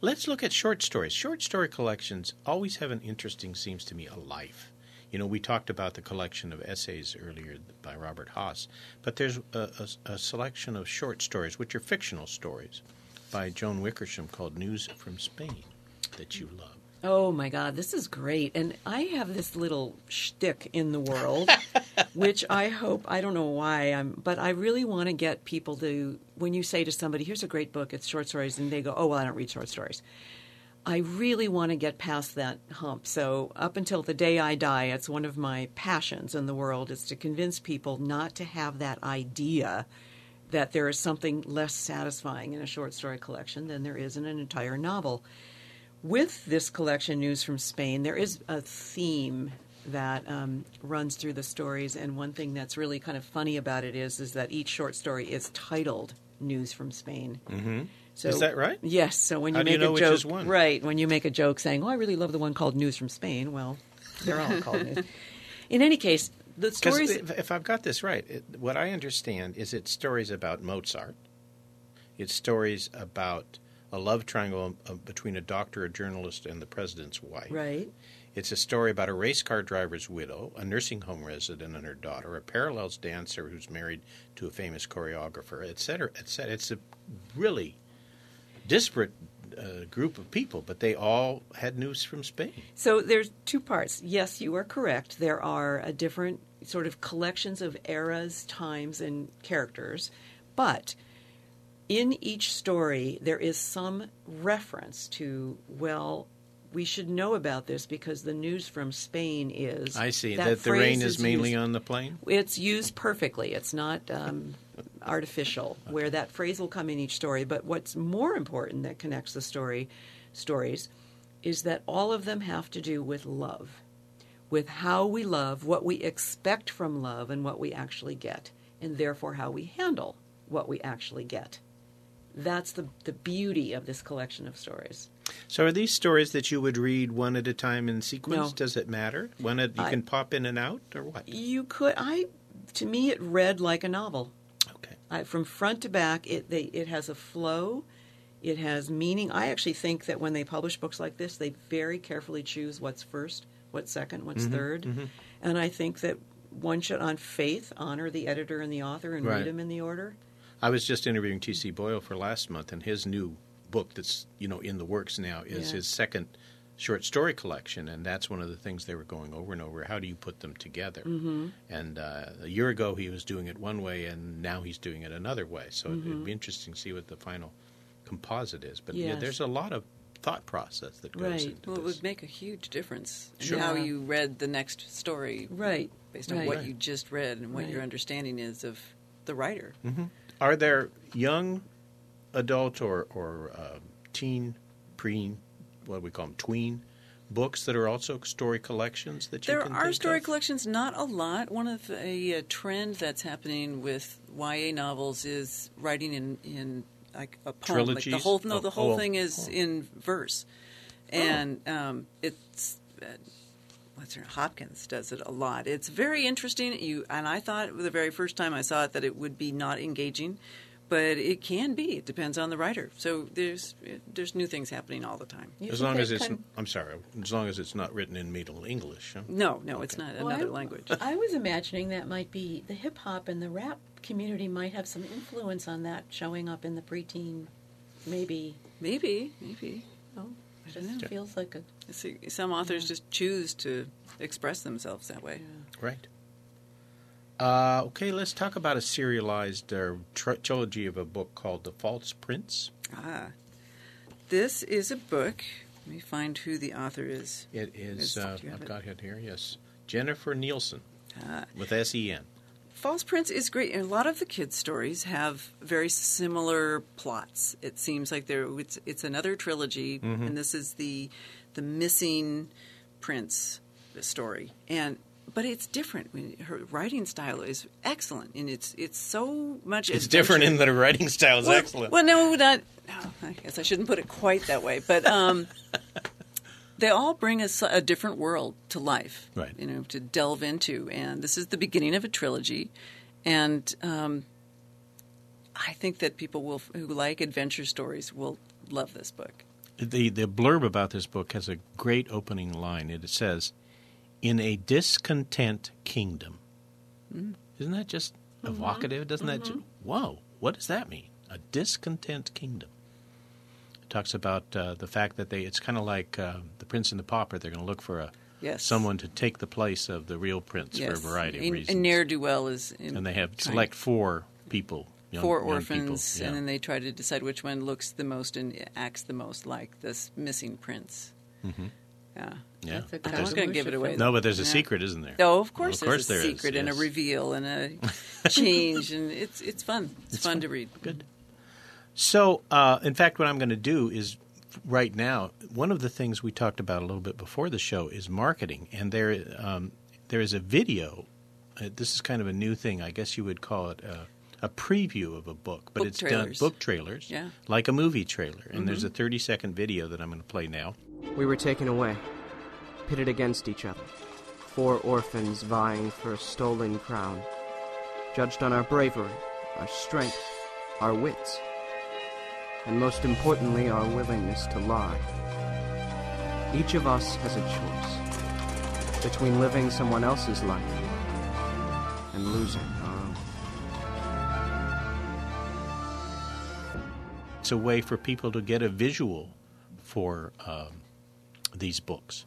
Let's look at short stories. Short story collections always have an interesting, seems to me, a life. You know, we talked about the collection of essays earlier by Robert Hass, but there's a, a, a selection of short stories, which are fictional stories, by Joan Wickersham called News from Spain that you love. Oh my God, this is great. And I have this little shtick in the world, which I hope, I don't know why, I'm, but I really want to get people to, when you say to somebody, here's a great book, it's short stories, and they go, oh, well, I don't read short stories. I really want to get past that hump. So, up until the day I die, it's one of my passions in the world is to convince people not to have that idea that there is something less satisfying in a short story collection than there is in an entire novel with this collection, News from Spain, there is a theme that um, runs through the stories, and one thing that's really kind of funny about it is is that each short story is titled "News from Spain." Mm-hmm. So, Is that right? Yes. So when you How make you know a which joke, is one? right? When you make a joke saying, "Oh, I really love the one called News from Spain," well, they're all called News. In any case, the stories. if, if I've got this right, it, what I understand is it's stories about Mozart. It's stories about a love triangle uh, between a doctor, a journalist, and the president's wife. Right. It's a story about a race car driver's widow, a nursing home resident and her daughter, a parallels dancer who's married to a famous choreographer, et cetera, et cetera. It's a really disparate uh, group of people, but they all had news from Spain. So there's two parts. Yes, you are correct. There are a different sort of collections of eras, times, and characters, but in each story there is some reference to well. We should know about this because the news from Spain is. I see that that, the rain is mainly used- on the plane. It's used perfectly. It's not um, artificial, where that phrase will come in each story. But what's more important that connects the story stories is that all of them have to do with love, with how we love, what we expect from love, and what we actually get, and therefore how we handle what we actually get. That's the the beauty of this collection of stories. So, are these stories that you would read one at a time in sequence? No. Does it matter? One at, you I- can pop in and out, or what? You could I to me it read like a novel. Okay. I, from front to back, it they, it has a flow, it has meaning. I actually think that when they publish books like this, they very carefully choose what's first, what's second, what's Mm-hmm, 3rd and I think that one should, on faith, honor the editor and the author and Right. read them in the order. I was just interviewing T.C. Boyle for last month, and his new book that's you know in the works now is Yeah. his second short story collection, and that's one of the things they were going over and over. How do you put them together? Mm-hmm. And uh, a year ago he was doing it one way, and now he's doing it another way. So it'd be interesting to see what the final composite is. But yeah, Mm-hmm. There's a lot of thought process that goes Right. into Well, it would make a huge difference in how Yeah. you read the next story Right. based on right. what you just read and what your understanding is of the writer. Are there young adult or or uh, teen, preen, what do we call them, tween books that are also story collections that you There can are story of? collections, not a lot. One of the uh, trend that's happening with YA novels is writing in, in like a poem. Like the whole no, Oh, the whole oh, thing is oh. in verse, and um, it's. What's her Hopkins does it a lot. It's very interesting. You and I thought the very first time I saw it that it would be not engaging, but it can be. It depends on the writer. So there's there's new things happening all the time. You As long as it's, kind- I'm sorry, as long as it's not written in Middle English. Huh? No, no, it's not Well, another I- language. I was imagining that might be the hip hop and the rap community might have some influence on that showing up in the preteen. Maybe. Maybe, maybe. Oh, I it don't know. just feels like a. See, some authors just choose to express themselves that way. Right. Uh, okay, let's talk about a serialized uh, tr- trilogy of a book called The False Prince. Ah, this is a book. Let me find who the author is. It is, Is- uh, do you have I've it? got it here, yes. Jennifer Nielsen Ah, with S E N. False Prince is great. And a lot of the kids' stories have very similar plots. It seems like there it's, it's another trilogy, and this is the the missing prince story. And but it's different. I mean, her writing style is excellent, and it's it's so much. It's different in that her writing style is well, excellent. Well, no, not. oh, I guess I shouldn't put it quite that way, but um, they all bring us a different world to life, Right. You know, to delve into, and this is the beginning of a trilogy, and um, I think that people will who like adventure stories will love this book. the the blurb about this book has a great opening line. It says, "In a discontent kingdom." Mm. Isn't that just mm-hmm. evocative? Doesn't that? Ju- mm-hmm. whoa! What does that mean? A discontent kingdom. It talks about uh, the fact that they. It's kind of like uh, the Prince and the Pauper. They're going to look for a Yes, someone to take the place of the real prince for a variety of and, reasons. And ne'er do well is in and they have kind- select four people, young, four orphans, people. Yeah. and then they try to decide which one looks the most and acts the most like this missing prince. Mm-hmm. Yeah. yeah. That's a I'm kind going to give it away. No, but there's a Yeah. secret, isn't there? No, of course, of course there's there a is, secret and a reveal and a change, and it's it's fun. It's, fun, to read. Good. So, uh, in fact, what I'm going to do is right now. One of the things we talked about a little bit before the show is marketing, and there um, there is a video. Uh, this is kind of a new thing. I guess you would call it a, a preview of a book, but Book it's trailers. done book trailers, Yeah. like a movie trailer. And there's a 30 second video that I'm going to play now. We were taken away, pitted against each other. Four orphans vying for a stolen crown. Judged on our bravery, our strength, our wits, and most importantly, our willingness to lie. Each of us has a choice between living someone else's life and losing our own. It's a way for people to get a visual for um, these books.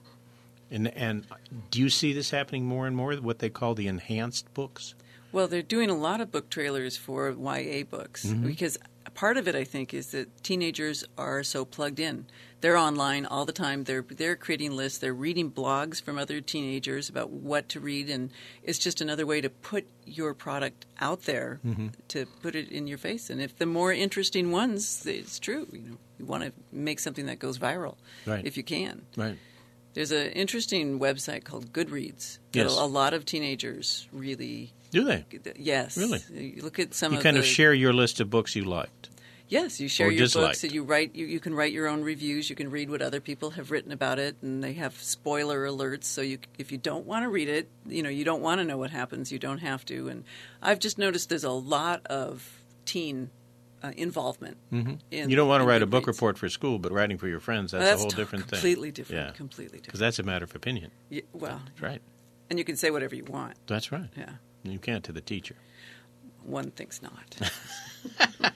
And, and do you see this happening more and more? What they call the enhanced books? Well, they're doing a lot of book trailers for YA books Mm-hmm. because part of it, I think, is that teenagers are so plugged in. They're online all the time. They're they're creating lists. They're reading blogs from other teenagers about what to read, and it's just another way to put your product out there, Mm-hmm. to put it in your face. And if the more interesting ones, it's true. You know, you want to make something that goes viral, Right. if you can. Right. There's an interesting website called Goodreads. that Yes. a lot of teenagers really. Do they? Yes. Really? You look at some You of kind the, of share your list of books you liked. Yes, you share your disliked. books. You write. You, you can write your own reviews. You can read what other people have written about it, and they have spoiler alerts. So you, if you don't want to read it, you know you don't want to know what happens. You don't have to. And I've just noticed there's a lot of teen uh, involvement. Mm-hmm. In, You don't want to write a book report for school, but writing for your friends, that's, That's a whole to- different thing. completely different. Yeah. Completely different. Because that's a matter of opinion. Yeah, well, That's right. and you can say whatever you want. That's right. Yeah, You can't to the teacher. one thinks not.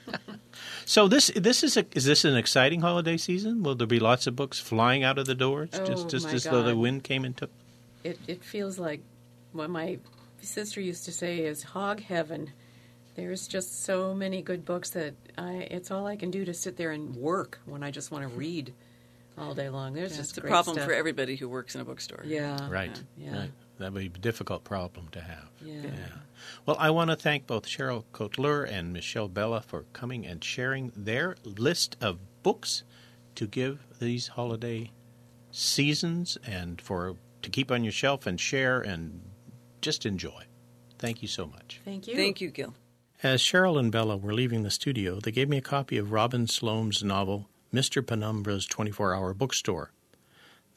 So this this is a, is this an exciting holiday season? Will there be lots of books flying out of the doors Oh, just just my as though the wind came and took? It, it feels like what my sister used to say is hog heaven. There's just so many good books that I, it's all I can do to sit there and work when I just want to read all day long. There's It's just a great problem stuff. for everybody who works in a bookstore. Yeah. Right. Yeah. Right. That would be a difficult problem to have. Yeah. Well, I want to thank both Sheryl Cotleur and Michelle Bella for coming and sharing their list of books to give these holiday seasons and for to keep on your shelf and share and just enjoy. Thank you so much. Thank you. Thank you, Gil. As Sheryl and Bella were leaving the studio, they gave me a copy of Robin Sloan's novel, Mr. Penumbra's 24 Hour Bookstore.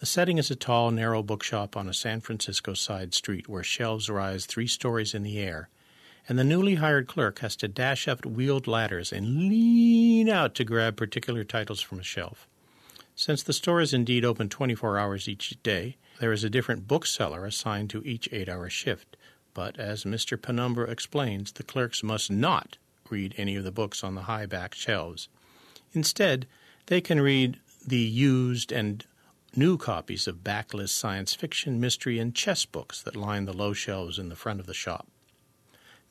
The setting is a tall, narrow bookshop on a San Francisco side street where shelves rise three stories in the air, and the newly hired clerk has to dash up wheeled ladders and lean out to grab particular titles from a shelf. Since the store is indeed open 24 hours each day, there is a different bookseller assigned to each eight hour shift. But as Mr. Penumbra explains, the clerks must not read any of the books on the high back shelves. Instead, they can read the used and new copies of backlist science fiction, mystery, and chess books that line the low shelves in the front of the shop.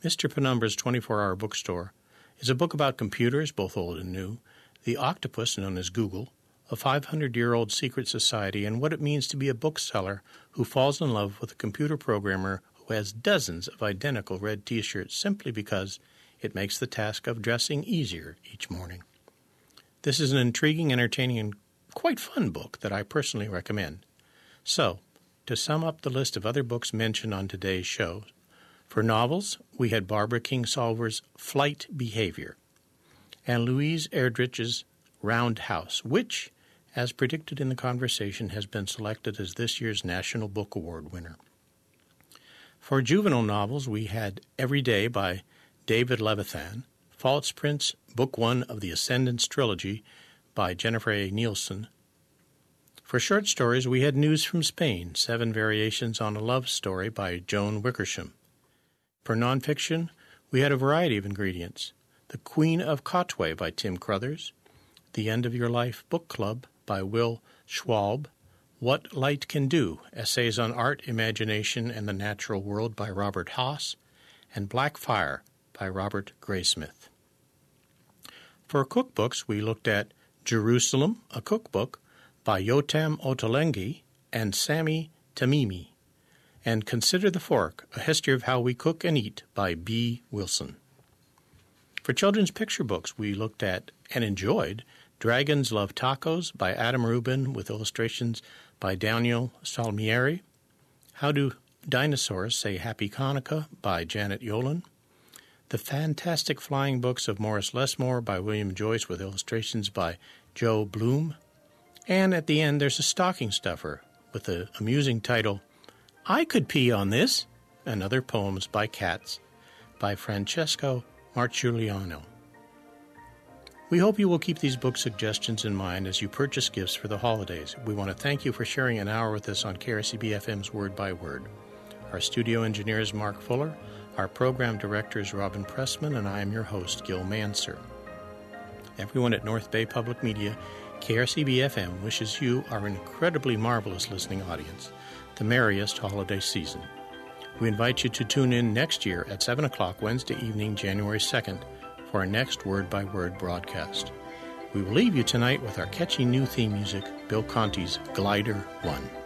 Mr. Penumbra's 24 hour bookstore is a book about computers, both old and new, the octopus known as Google, a 500 year old secret society, and what it means to be a bookseller who falls in love with a computer programmer who has dozens of identical red t shirts simply because it makes the task of dressing easier each morning. This is an intriguing, entertaining, and quite fun book that I personally recommend. So, to sum up the list of other books mentioned on today's show, for novels, we had Barbara Kingsolver's Flight Behavior and Louise Erdrich's Roundhouse, which, as predicted in the conversation, has been selected as this year's National Book Award winner. For juvenile novels, we had Every Day by David Levithan, False Prince, Book One of the Ascendance Trilogy by Jennifer A. Nielsen. For short stories, we had News from Spain, Seven Variations on a Love Story by Joan Wickersham. For nonfiction, we had a variety of ingredients The Queen of Katwe by Tim Crothers, The End of Your Life Book Club by Will Schwalbe, What Light Can Do Essays on Art, Imagination, and the Natural World by Robert Hass, and Black Fire by Robert Graysmith. For cookbooks, we looked at Jerusalem, a cookbook by Yotam Ottolenghi and Sami Tamimi, and Consider the Fork, a history of how we cook and eat by Bee Wilson. For children's picture books, we looked at and enjoyed Dragons Love Tacos by Adam Rubin with illustrations by Daniel Salmieri, How Do Dinosaurs Say Happy Hanukkah by Janet Yolen, The Fantastic Flying Books of Morris Lesmore by William Joyce with illustrations by Joe Bluhm, and at the end there's a stocking stuffer with the amusing title I Could Pee on This, and other poems by cats by Francesco Marciuliano. We hope you will keep these book suggestions in mind as you purchase gifts for the holidays. We want to thank you for sharing an hour with us on KRCB FM's Word by Word. Our studio engineer is Mark Fuller, our program director is Robin Pressman, and I am your host, Gil Mansergh. Everyone at North Bay Public Media, KRCB FM wishes you, our incredibly marvelous listening audience, the merriest holiday season. We invite you to tune in next year at 7 o'clock Wednesday evening, January 2nd, for our next word by word broadcast. We will leave you tonight with our catchy new theme music, Bill Conti's Glider 1.